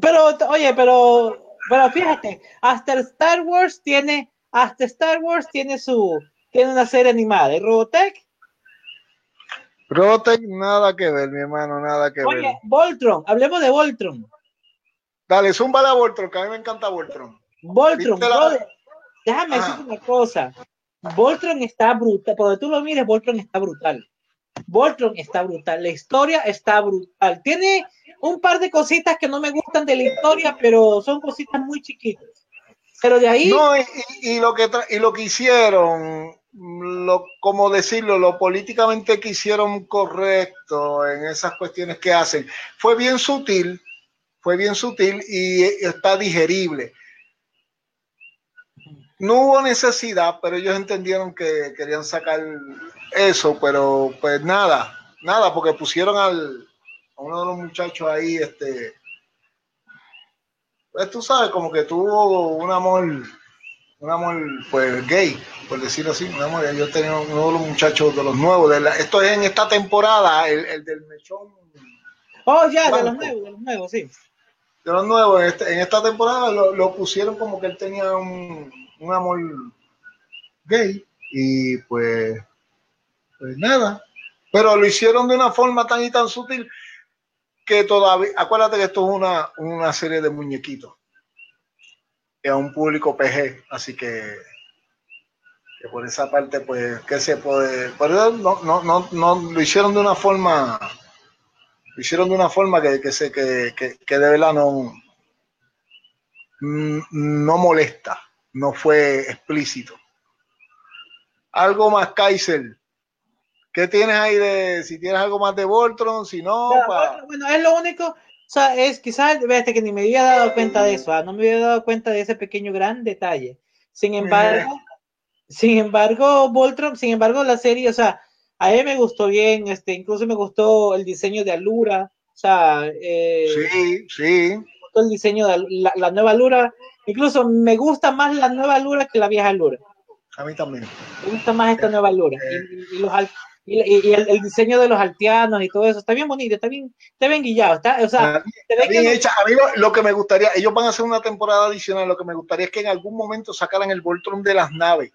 Pero, oye, pero, pero fíjate, hasta Star Wars tiene, hasta Star Wars tiene su, tiene una serie animada. ¿Y Robotech?
Robotech, nada que ver, mi hermano, nada que ver.
Oye, Voltron, hablemos de Voltron.
Dale, zumba a Voltron, que a mí me encanta Voltron.
Voltron,
¿Viste la-
déjame
Ajá.
decirte una cosa. Voltron está brutal, donde tú lo mires, Voltron está brutal. Voltron está brutal, la historia está brutal. Tiene un par de cositas que no me gustan de la historia, pero son cositas muy chiquitas. Pero de ahí,
No, y, y- y lo que y lo que hicieron, lo, como decirlo, lo políticamente que hicieron correcto en esas cuestiones que hacen, fue bien sutil, fue bien sutil y está digerible. No hubo necesidad, pero ellos entendieron que querían sacar eso, pero pues nada, nada, porque pusieron al, a uno de los muchachos ahí, este, pues tú sabes, como que tuvo un amor, un amor pues gay, por decirlo así, un amor, yo tenía uno de los muchachos de los nuevos, de la- esto es en esta temporada, el, el del mechón
oh ya, de los nuevos, de los nuevos, sí.
de los nuevos, en, este- en esta temporada lo, lo pusieron como que él tenía un, un amor gay y pues, pues nada, pero lo hicieron de una forma tan y tan sutil que todavía, acuérdate que esto es una, una serie de muñequitos, es un público PG, así que, que por esa parte pues que se puede, por no, no, no, no lo hicieron de una forma lo hicieron de una forma que, que, se, que, que, que de verdad no, mm, no molesta, no fue explícito. Algo más, Kaiser. ¿Qué tienes ahí de, si tienes algo más de Voltron, si no, pa-
bueno, es lo único, o sea, es quizás, vete que ni me había dado cuenta de eso, ah, no me había dado cuenta de ese pequeño gran detalle. Sin embargo, sin embargo, Voltron, sin embargo, la serie, o sea, a mí me gustó bien, este, incluso me gustó el diseño de Alura, o sea, eh,
sí, sí,
me gustó el diseño de la, la nueva Alura, incluso me gusta más la nueva Alura que la vieja Alura.
a mí también.
Me gusta más esta nueva Alura. Y, y- los y, el, el diseño de los altianos y todo eso, está bien bonito, está bien, está bien guillado, está, o sea, que
Bien hecha. A mí lo, que me gustaría, ellos van a hacer una temporada adicional, lo que me gustaría es que en algún momento sacaran el Voltron de las naves,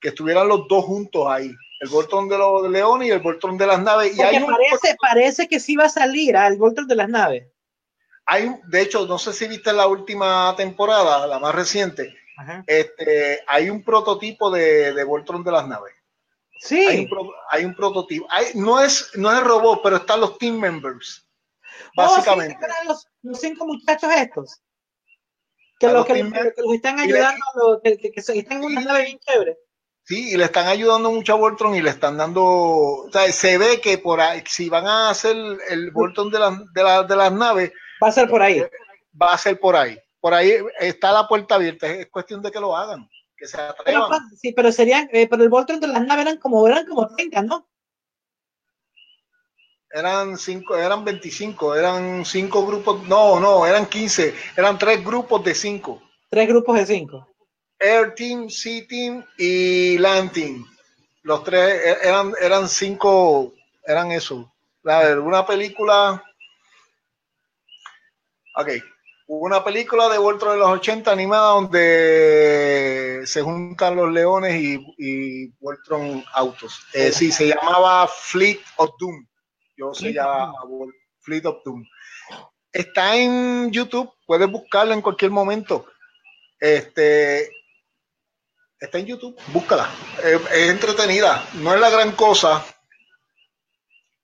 que estuvieran los dos juntos ahí, el Voltron de los leones y el Voltron de las naves. Y hay un,
parece, parece que sí va a salir al Voltron de las naves.
Hay de hecho, no sé si viste la última temporada, la más reciente,
Ajá.
este, hay un prototipo de, de Voltron de las naves.
Sí.
Hay un, pro- hay un prototipo. Hay- no, es, no es robot, pero están los team members.
Oh, sí,
Básicamente.
¿se acuerdan los, los cinco muchachos estos. Que, los
los
que, los están
le-
ayudando, los- que, que- están en una nave bien chévere.
Sí, y le están ayudando mucho a Voltron y le están dando, o sea, se ve que por ahí, si van a hacer el Voltron de, las- de, la- de las naves,
Va a ser por ahí.
va a ser por ahí. Por ahí está la puerta abierta, es cuestión de que lo hagan, que se atrevan.
sí, pero serían, eh, pero el Voltron de las naves eran como, eran como 30, ¿no?
Eran cinco, eran 25, eran cinco grupos, no, no, eran 15, eran tres grupos de cinco.
Tres grupos de cinco.
Air Team, Sea Team y Land Team. Los tres e- eran, eran cinco, eran eso. A ver, una película. Ok. Una película de Voltron de los 80 animada donde se juntan los leones y, y Voltron autos. Eh, sí, se llamaba Fleet of Doom. Yo se llama Fleet of Doom. Está en YouTube, puedes buscarlo en cualquier momento. Este, está en YouTube, búscala. Eh, es entretenida, no es la gran cosa,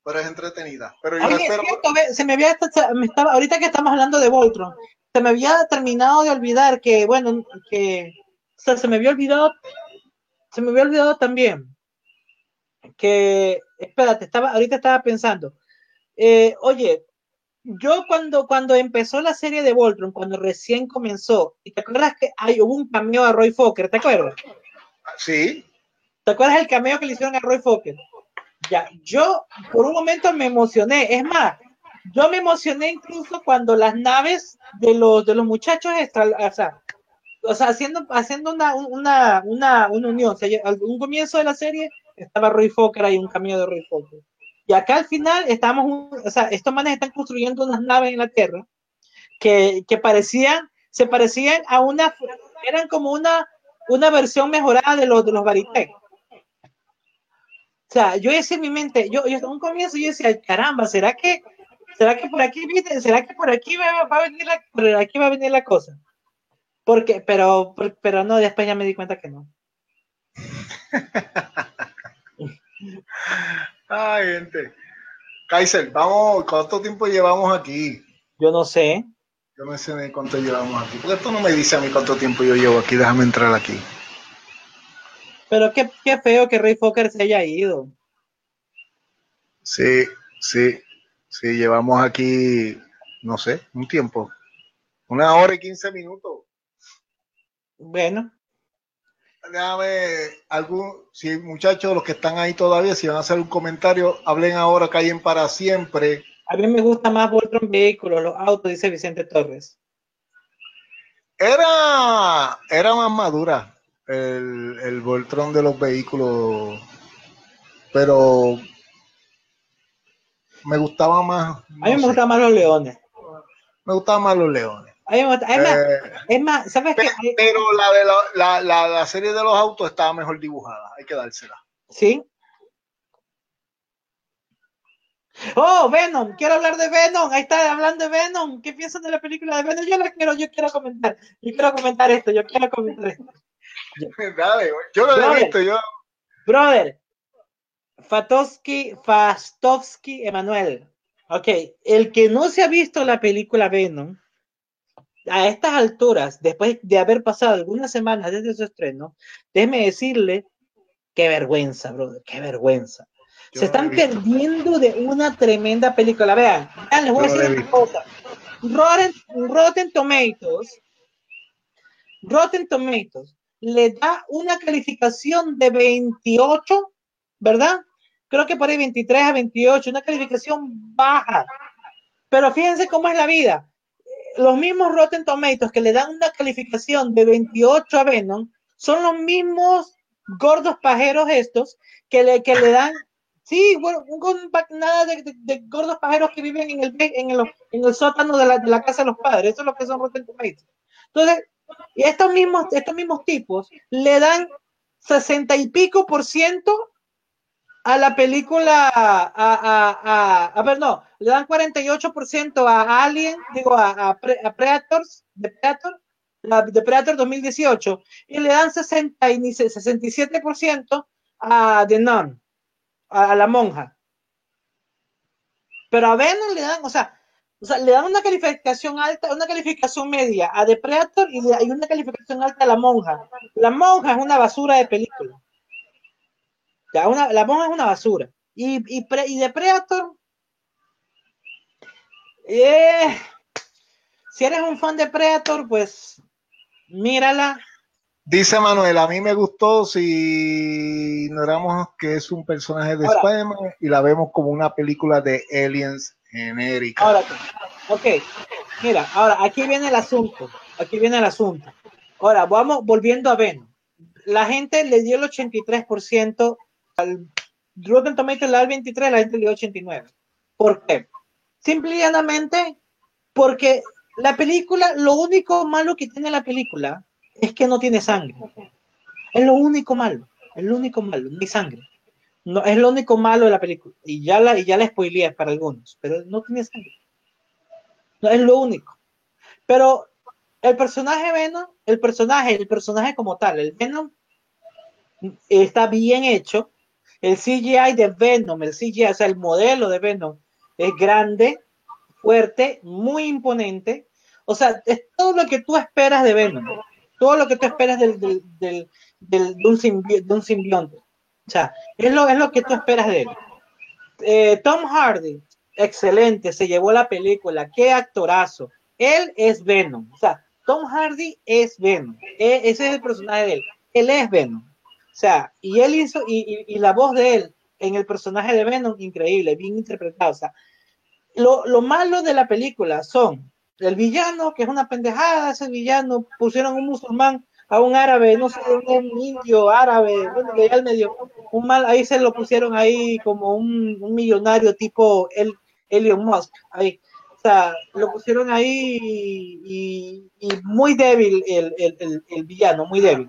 pero es entretenida. Pero yo
Oye,
espero.
cierto, ve, se me había, se me estaba, ahorita que estamos hablando de Voltron, se me había terminado de olvidar que, bueno, que, o sea, se me había olvidado se me había olvidado también que, espérate, estaba, ahorita estaba pensando, eh, oye, yo cuando, cuando empezó la serie de Voltron, cuando recién comenzó, y te acuerdas que hay, hubo un cameo a Roy Fokker, ¿te acuerdas?
Sí.
¿Te acuerdas el cameo que le hicieron a Roy Fokker? Ya, yo por un momento me emocioné, es más, yo me emocioné incluso cuando las naves de los, de los muchachos, o sea, o sea haciendo, haciendo una, una, una, una unión, o sea, un comienzo de la serie estaba Roy Fokker, hay un cameo de Roy Fokker. Y acá al final estamos, o sea, estos manes están construyendo unas naves en la Tierra que, que parecían, se parecían a una, eran como una, una versión mejorada de los, de los Baritec. O sea, yo decía en mi mente, yo, yo en un comienzo yo decía, caramba, ¿será que, será que por aquí, será que por aquí va, a venir la, por aquí va a venir la cosa? Porque, pero, pero no, después ya me di cuenta que no.
Ay, gente. Kaiser, vamos, ¿cuánto tiempo llevamos aquí?
Yo no sé.
Yo no sé ni cuánto llevamos aquí. Porque esto no me dice a mí cuánto tiempo yo llevo aquí. Déjame entrar aquí.
Pero qué, qué feo que Ray Fokker se haya ido.
Sí, sí. Sí, llevamos aquí, no sé, un tiempo. Una hora y quince minutos.
Bueno,
déjame algún, si muchachos, los que están ahí todavía, si van a hacer un comentario, hablen ahora, callen para siempre.
A mí me gusta más Voltron Vehículos, los autos, dice Vicente Torres.
Era, era más madura el, el Voltron de los vehículos, pero me gustaba más.
a mí me gustaban más los leones.
Me gustaban más los leones.
Eh, es más, ¿sabes
pero,
qué?
Pero la de la, la, la, serie de los autos estaba mejor dibujada, hay que dársela.
Sí. Oh, Venom, quiero hablar de Venom. Ahí está hablando de Venom. ¿Qué piensan de la película de Venom? Yo la quiero, yo quiero comentar. Yo quiero comentar esto, yo quiero comentar esto.
Dale, yo lo he visto, yo.
Brother, Fatowski, Fastovsky, Emanuel. Ok, el que no se ha visto la película Venom, a estas alturas, después de haber pasado algunas semanas desde su estreno, déjeme decirle, qué vergüenza, brother, qué vergüenza. Se están perdiendo de una tremenda película. Vean, vean les voy a decir una cosa. Rotten, Rotten Tomatoes, Rotten Tomatoes le da una calificación de 28, ¿verdad? Creo que por ahí 23 a 28, una calificación baja. Pero fíjense cómo es la vida los mismos Rotten Tomatoes que le dan una calificación de 28 a Venom son los mismos gordos pajeros estos que le, que le dan, sí, bueno, nada de, gordos pajeros que viven en el, en el, en el sótano de la, de la, casa de los padres, eso es lo que son Rotten Tomatoes. Entonces, y estos mismos, estos mismos tipos le dan 60 y pico por ciento a la película, a, a, a, ver, no, le dan 48% a Alien, digo, a, a, Predators, de Predator, la de Predator 2018, y le dan 60 y 67% a The Nun, a, la monja. Pero a Venom le dan, o sea, o sea, le dan una calificación alta, una calificación media a The Predator y hay una calificación alta a la monja. La monja es una basura de película la monja es una basura. Y, y, y de Predator, eh, si eres un fan de Predator, pues mírala.
Dice Manuel, a mí me gustó si ignoramos que es un personaje de Spider-Man y la vemos como una película de aliens genérica.
Ahora, ok, mira, ahora aquí viene el asunto, aquí viene el asunto. Ahora, vamos volviendo a Venom. La gente le dio el 83% al Rotten Tomatoes le el 23, la gente le dio 89. ¿Por qué? Simplemente porque la película, lo único malo que tiene la película es que no tiene sangre. Es lo único malo. Es lo único malo, no hay sangre. No, es lo único malo de la película. Y ya la, y ya la spoileé para algunos, pero no tiene sangre. No, es lo único. Pero el personaje Venom, el personaje, el personaje como tal, el Venom está bien hecho, el CGI de Venom, el CGI, o sea, el modelo de Venom es grande, fuerte, muy imponente. O sea, es todo lo que tú esperas de Venom. Todo lo que tú esperas del, del, de, un de un simbionte. O sea, es lo, es lo que tú esperas de él. Eh, Tom Hardy, excelente, se llevó la película, qué actorazo. Él es Venom. O sea, Tom Hardy es Venom. E, ese es el personaje de él. Él es Venom. O sea, y él hizo, y, y, la voz de él en el personaje de Venom, increíble, bien interpretado. O sea, lo, lo malo de la película son el villano, que es una pendejada, ese villano, pusieron un musulmán a un árabe, no sé, un indio árabe, bueno, de medio, un mal, ahí se lo pusieron ahí como un, un millonario tipo el, Elon Musk, ahí. O sea, lo pusieron ahí y, muy débil el, el, el, villano, muy débil.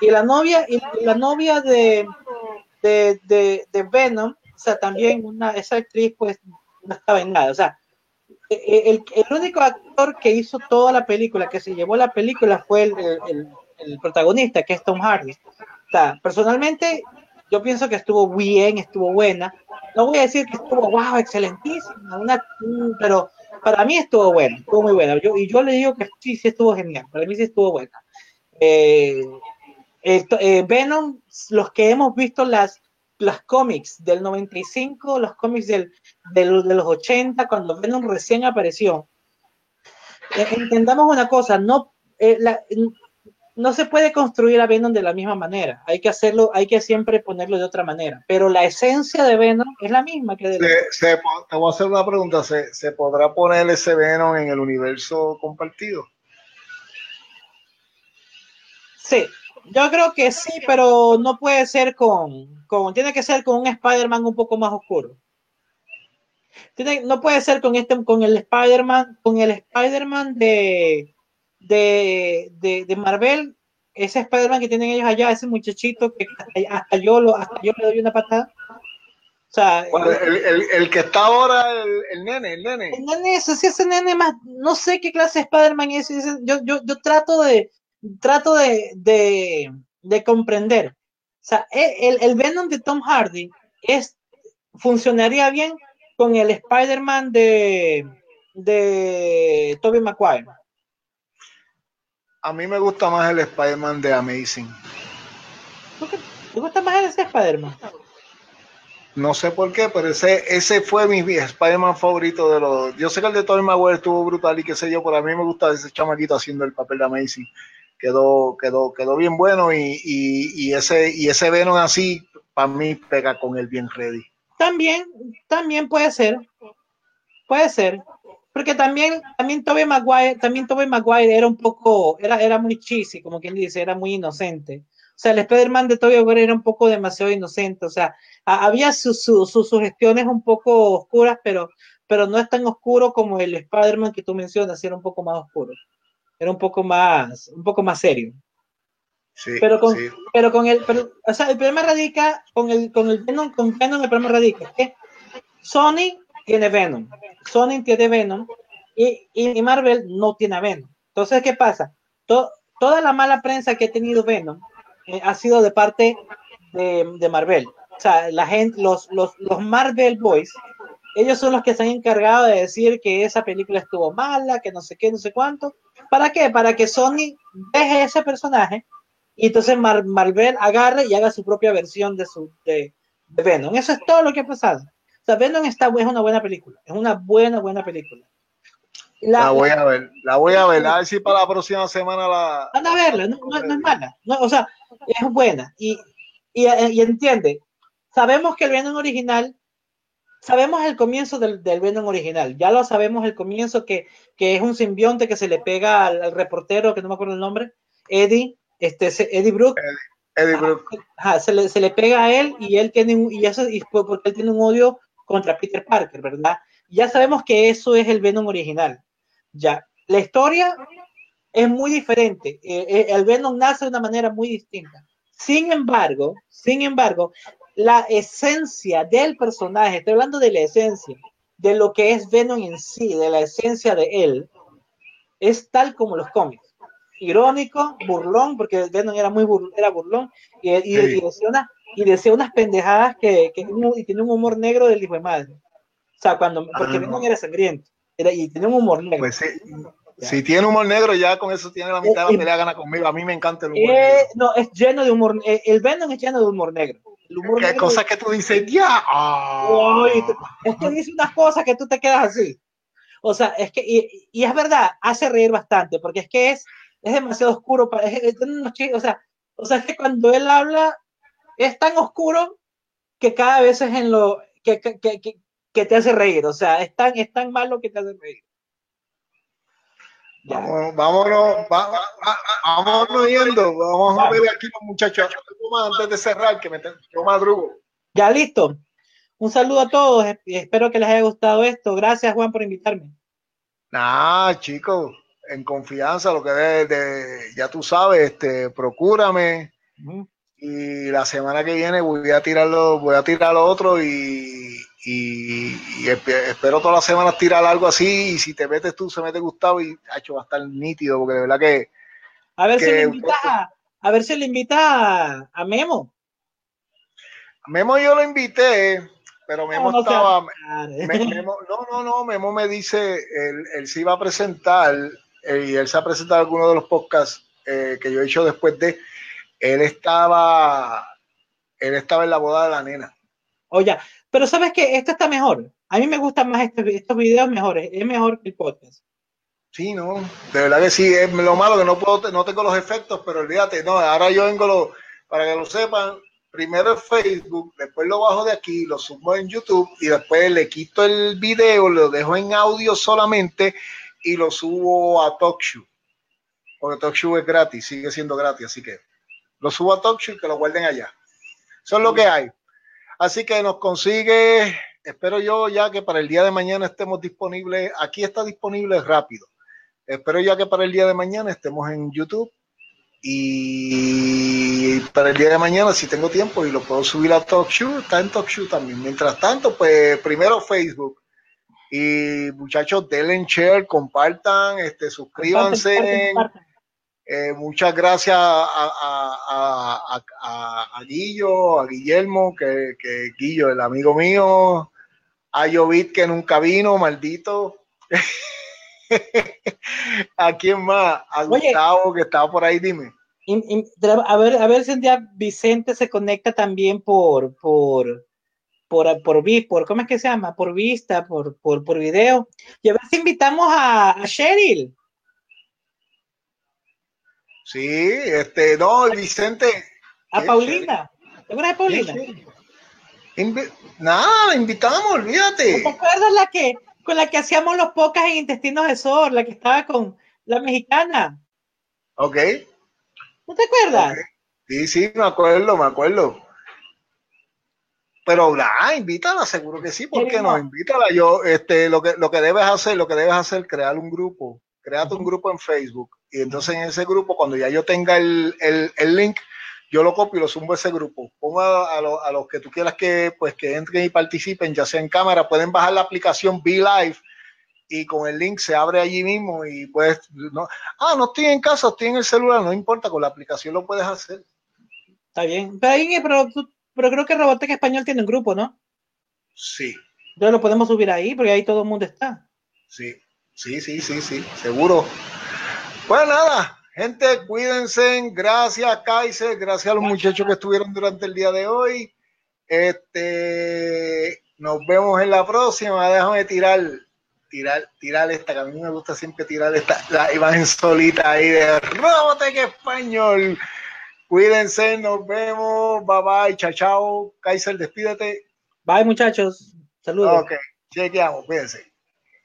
Y la novia, y la novia de, de, de, Venom, o sea, también una, esa actriz pues no estaba en nada, o sea, e, e, el, el, único actor que hizo toda la película, que se llevó la película, fue el protagonista, que es Tom Hardy. O sea, personalmente, yo pienso que estuvo bien, estuvo buena. No voy a decir que estuvo, wow, excelentísima, una, pero para mí estuvo buena, estuvo muy buena. Yo, y yo le digo que sí, sí estuvo genial, para mí sí estuvo buena. Eh, eh, Venom, los que hemos visto las, las cómics del 95, los cómics del, del, de los 80, cuando Venom recién apareció, eh, entendamos una cosa, no, la, no se puede construir a Venom de la misma manera. Hay que hacerlo, hay que siempre ponerlo de otra manera. Pero la esencia de Venom es la misma que de
te voy a hacer una pregunta. ¿Se, podrá poner ese Venom en el universo compartido?
Sí, yo creo que sí, pero no puede ser con, con tiene que ser con un Spider-Man un poco más oscuro. Tiene, no puede ser con este, con el Spider-Man, con el Spider-Man de, de, de, Marvel, ese Spider-Man que tienen ellos allá, ese muchachito que hasta, yo, lo, hasta yo le doy una patada. O sea,
el, que está ahora, el, nene, el nene.
El nene, eso sí, ese nene más, no sé qué clase de Spider-Man es. Yo, yo, yo trato de, trato de, de, de comprender. O sea, e, el, el Venom de Tom Hardy es, funcionaría bien con el Spider-Man de, de Tobey Maguire
a mí me gusta más el Spider-Man de Amazing.
¿Te gusta más ese Spider-Man?
No sé por qué, pero ese, ese fue mi Spider-Man favorito de los. Yo sé que el de Tobey Maguire estuvo brutal y qué sé yo, pero a mí me gusta ese chamaquito haciendo el papel de Amazing. Quedó, quedó, quedó bien bueno y, y, ese, y ese Venom así, para mí, pega con el bien ready.
También, también puede ser. Puede ser. Porque también, también Tobey Maguire, también Tobey Maguire era un poco, era, era muy cheesy, como quien dice, era muy inocente. O sea, el Spider-Man de Tobey Maguire era un poco demasiado inocente. O sea, había sus sugestiones un poco oscuras, pero, pero no es tan oscuro como el Spider-Man que tú mencionas, era un poco más oscuro. Era un poco más, un poco más serio. Sí, pero con, pero con el, pero, o sea, el problema radica con el, con el Venom, con Venom el problema radica que Sony tiene Venom, Sony tiene Venom y, y, Marvel no tiene Venom. Entonces, ¿qué pasa? toda la mala prensa que ha tenido Venom eh, ha sido de parte de, Marvel. O sea, la gente, los, los, los Marvel Boys, ellos son los que se han encargado de decir que esa película estuvo mala, que no sé qué, no sé cuánto. ¿Para qué? Para que Sony deje ese personaje y entonces Marvel agarre y haga su propia versión de, su, de, de Venom. Eso es todo lo que ha pasado. O sea, Venom está, es una buena película. Es una buena, buena película.
La, voy a ver, la voy a ver. A ver si para la próxima semana la.
Van a verla, no, es mala. o sea, es buena. Y, y, y, entiende, sabemos que el Venom original, sabemos el comienzo del, del, Venom original. Ya lo sabemos el comienzo que, que es un simbionte que se le pega al, reportero, que no me acuerdo el nombre, Eddie, este, Eddie Brooke.
Eddie, Brooke.
se, le, se, le, pega a él y él tiene un, y eso y porque él tiene un odio contra Peter Parker, ¿verdad? Ya sabemos que eso es el Venom original. Ya, la historia es muy diferente. Eh, eh, el Venom nace de una manera muy distinta. Sin embargo, sin embargo, la esencia del personaje, estoy hablando de la esencia, de lo que es Venom en sí, de la esencia de él, es tal como los cómics. Irónico, burlón, porque Venom era muy era burlón y, y, y decía unas pendejadas que, que y tiene un humor negro del hijo de madre. O sea, cuando, porque ah, no. era sangriento era, y tenía un humor negro.
Pues sí, Si tiene humor negro, ya con eso tiene la mitad de la pelea gana conmigo. A mí me encanta el humor
Eh,
negro.
no, es lleno de humor. eh, El Venom es lleno de humor negro. El humor
Qué
negro-
cosas que tú dices, ya.
tú- es que dice unas cosas que tú te quedas así. O sea, es que, y, y es verdad, hace reír bastante, porque es que es, es demasiado oscuro. Para, es- es- tiene o, sea, o sea, es que cuando él habla, es tan oscuro que cada vez es en lo que, que, que, que- te hace reír. O sea, es tan, es tan malo que te hace reír. Ya.
Vámonos, vámonos, va- va- va- vámonos yendo. Vamos a ver aquí los muchachos. Antes de cerrar, que me te- yo madrugo.
Ya listo. Un saludo a todos. Espero que les haya gustado esto. Gracias, Juan, por invitarme.
Nah, chicos, en confianza, lo que de, de- ya tú sabes, este, procúrame.
Ujú.
Y la semana que viene voy a tirarlo, voy a tirar lo otro y, y, y espe- espero todas las semanas tirar algo así. Y si te metes tú, se mete Gustavo y hecho va a estar nítido, porque de verdad que
A ver si le invitas a, a ver si le invitas a, a Memo.
Memo yo lo invité, pero Memo
No, no
estaba,
seas-
Me- Memo- no, no, no, Memo me dice, él, él se iba a presentar, eh, y él se ha presentado en alguno de los podcasts eh, que yo he hecho después de, él estaba, él estaba en la boda de la nena.
Oye, pero sabes que esto está mejor. A mí me gustan más este- estos videos mejores. Es mejor que el podcast.
Sí, no, de verdad que sí, es lo malo que no puedo, no tengo los efectos, pero olvídate, no, ahora yo vengo, lo, para que lo sepan, primero en Facebook, después lo bajo de aquí, lo subo en YouTube y después le quito el video, lo dejo en audio solamente y lo subo a TalkShoe, porque TalkShoe es gratis, sigue siendo gratis, así que lo subo a TalkShoe y que lo guarden allá. Eso es lo que hay. Así que nos consigue, espero yo ya que para el día de mañana estemos disponibles, aquí está disponible rápido. Espero ya que para el día de mañana estemos en YouTube y para el día de mañana si tengo tiempo y lo puedo subir a TalkShoe, está en TalkShoe también. Mientras tanto, pues primero Facebook y muchachos denle en share, compartan, este, suscríbanse. Eh, muchas gracias a, a, a, Guillo, a Guillermo, que, que Guillo, el amigo mío, a Jovit que nunca vino, maldito. ¿A quién más? A
Oye.
Gustavo que estaba por ahí, dime.
A ver, a ver si un día Vicente se conecta también por, por, por, por, vi- por ¿cómo es que se llama? Por vista, por, por, por video. Y a ver si invitamos a, a Cheryl.
Sí, este, no, Vicente.
A. Paulina. ¿Te acuerdas de Paulina?
Invi- Nada, la invitamos,
¿No
olvídate.
¿Te acuerdas la que, con la que hacíamos los pocas en intestinos de Sor, la que estaba con la mexicana?
Ok.
¿No te acuerdas?
Sí, sí, me acuerdo, me acuerdo. Pero la invítala, seguro que sí, ¿por qué no? Invítala. Yo, este, lo que, lo que debes hacer, lo que debes hacer, crear un grupo. Créate un grupo en Facebook. Y entonces en ese grupo, cuando ya yo tenga el, el, el link, yo lo copio y lo subo a ese grupo. Pongo a, a lo- a los que tú quieras que, pues, que entren y participen, ya sea en cámara, pueden bajar la aplicación Be Live y con el link se abre allí mismo y puedes, no, ah, no estoy en casa, estoy en el celular, no importa, con la aplicación lo puedes hacer.
Está bien. Pero, ahí, pero, creo que Roboteca Español tiene un grupo, ¿no?
Sí,
Entonces lo podemos subir ahí porque ahí todo el mundo está.
sí, sí, sí, sí, sí, seguro. Pues nada, gente, cuídense, gracias Kaiser, gracias a los muchachos que estuvieron durante el día de hoy. Este, nos vemos en la próxima, déjame tirar, tirar, tirar esta, que a mí me gusta siempre tirar esta, la imagen solita ahí de Robotech Español. Cuídense, nos vemos, bye bye, chao, chao. Kaiser, despídete.
Bye, muchachos. Saludos.
Ok, chequeamos, cuídense.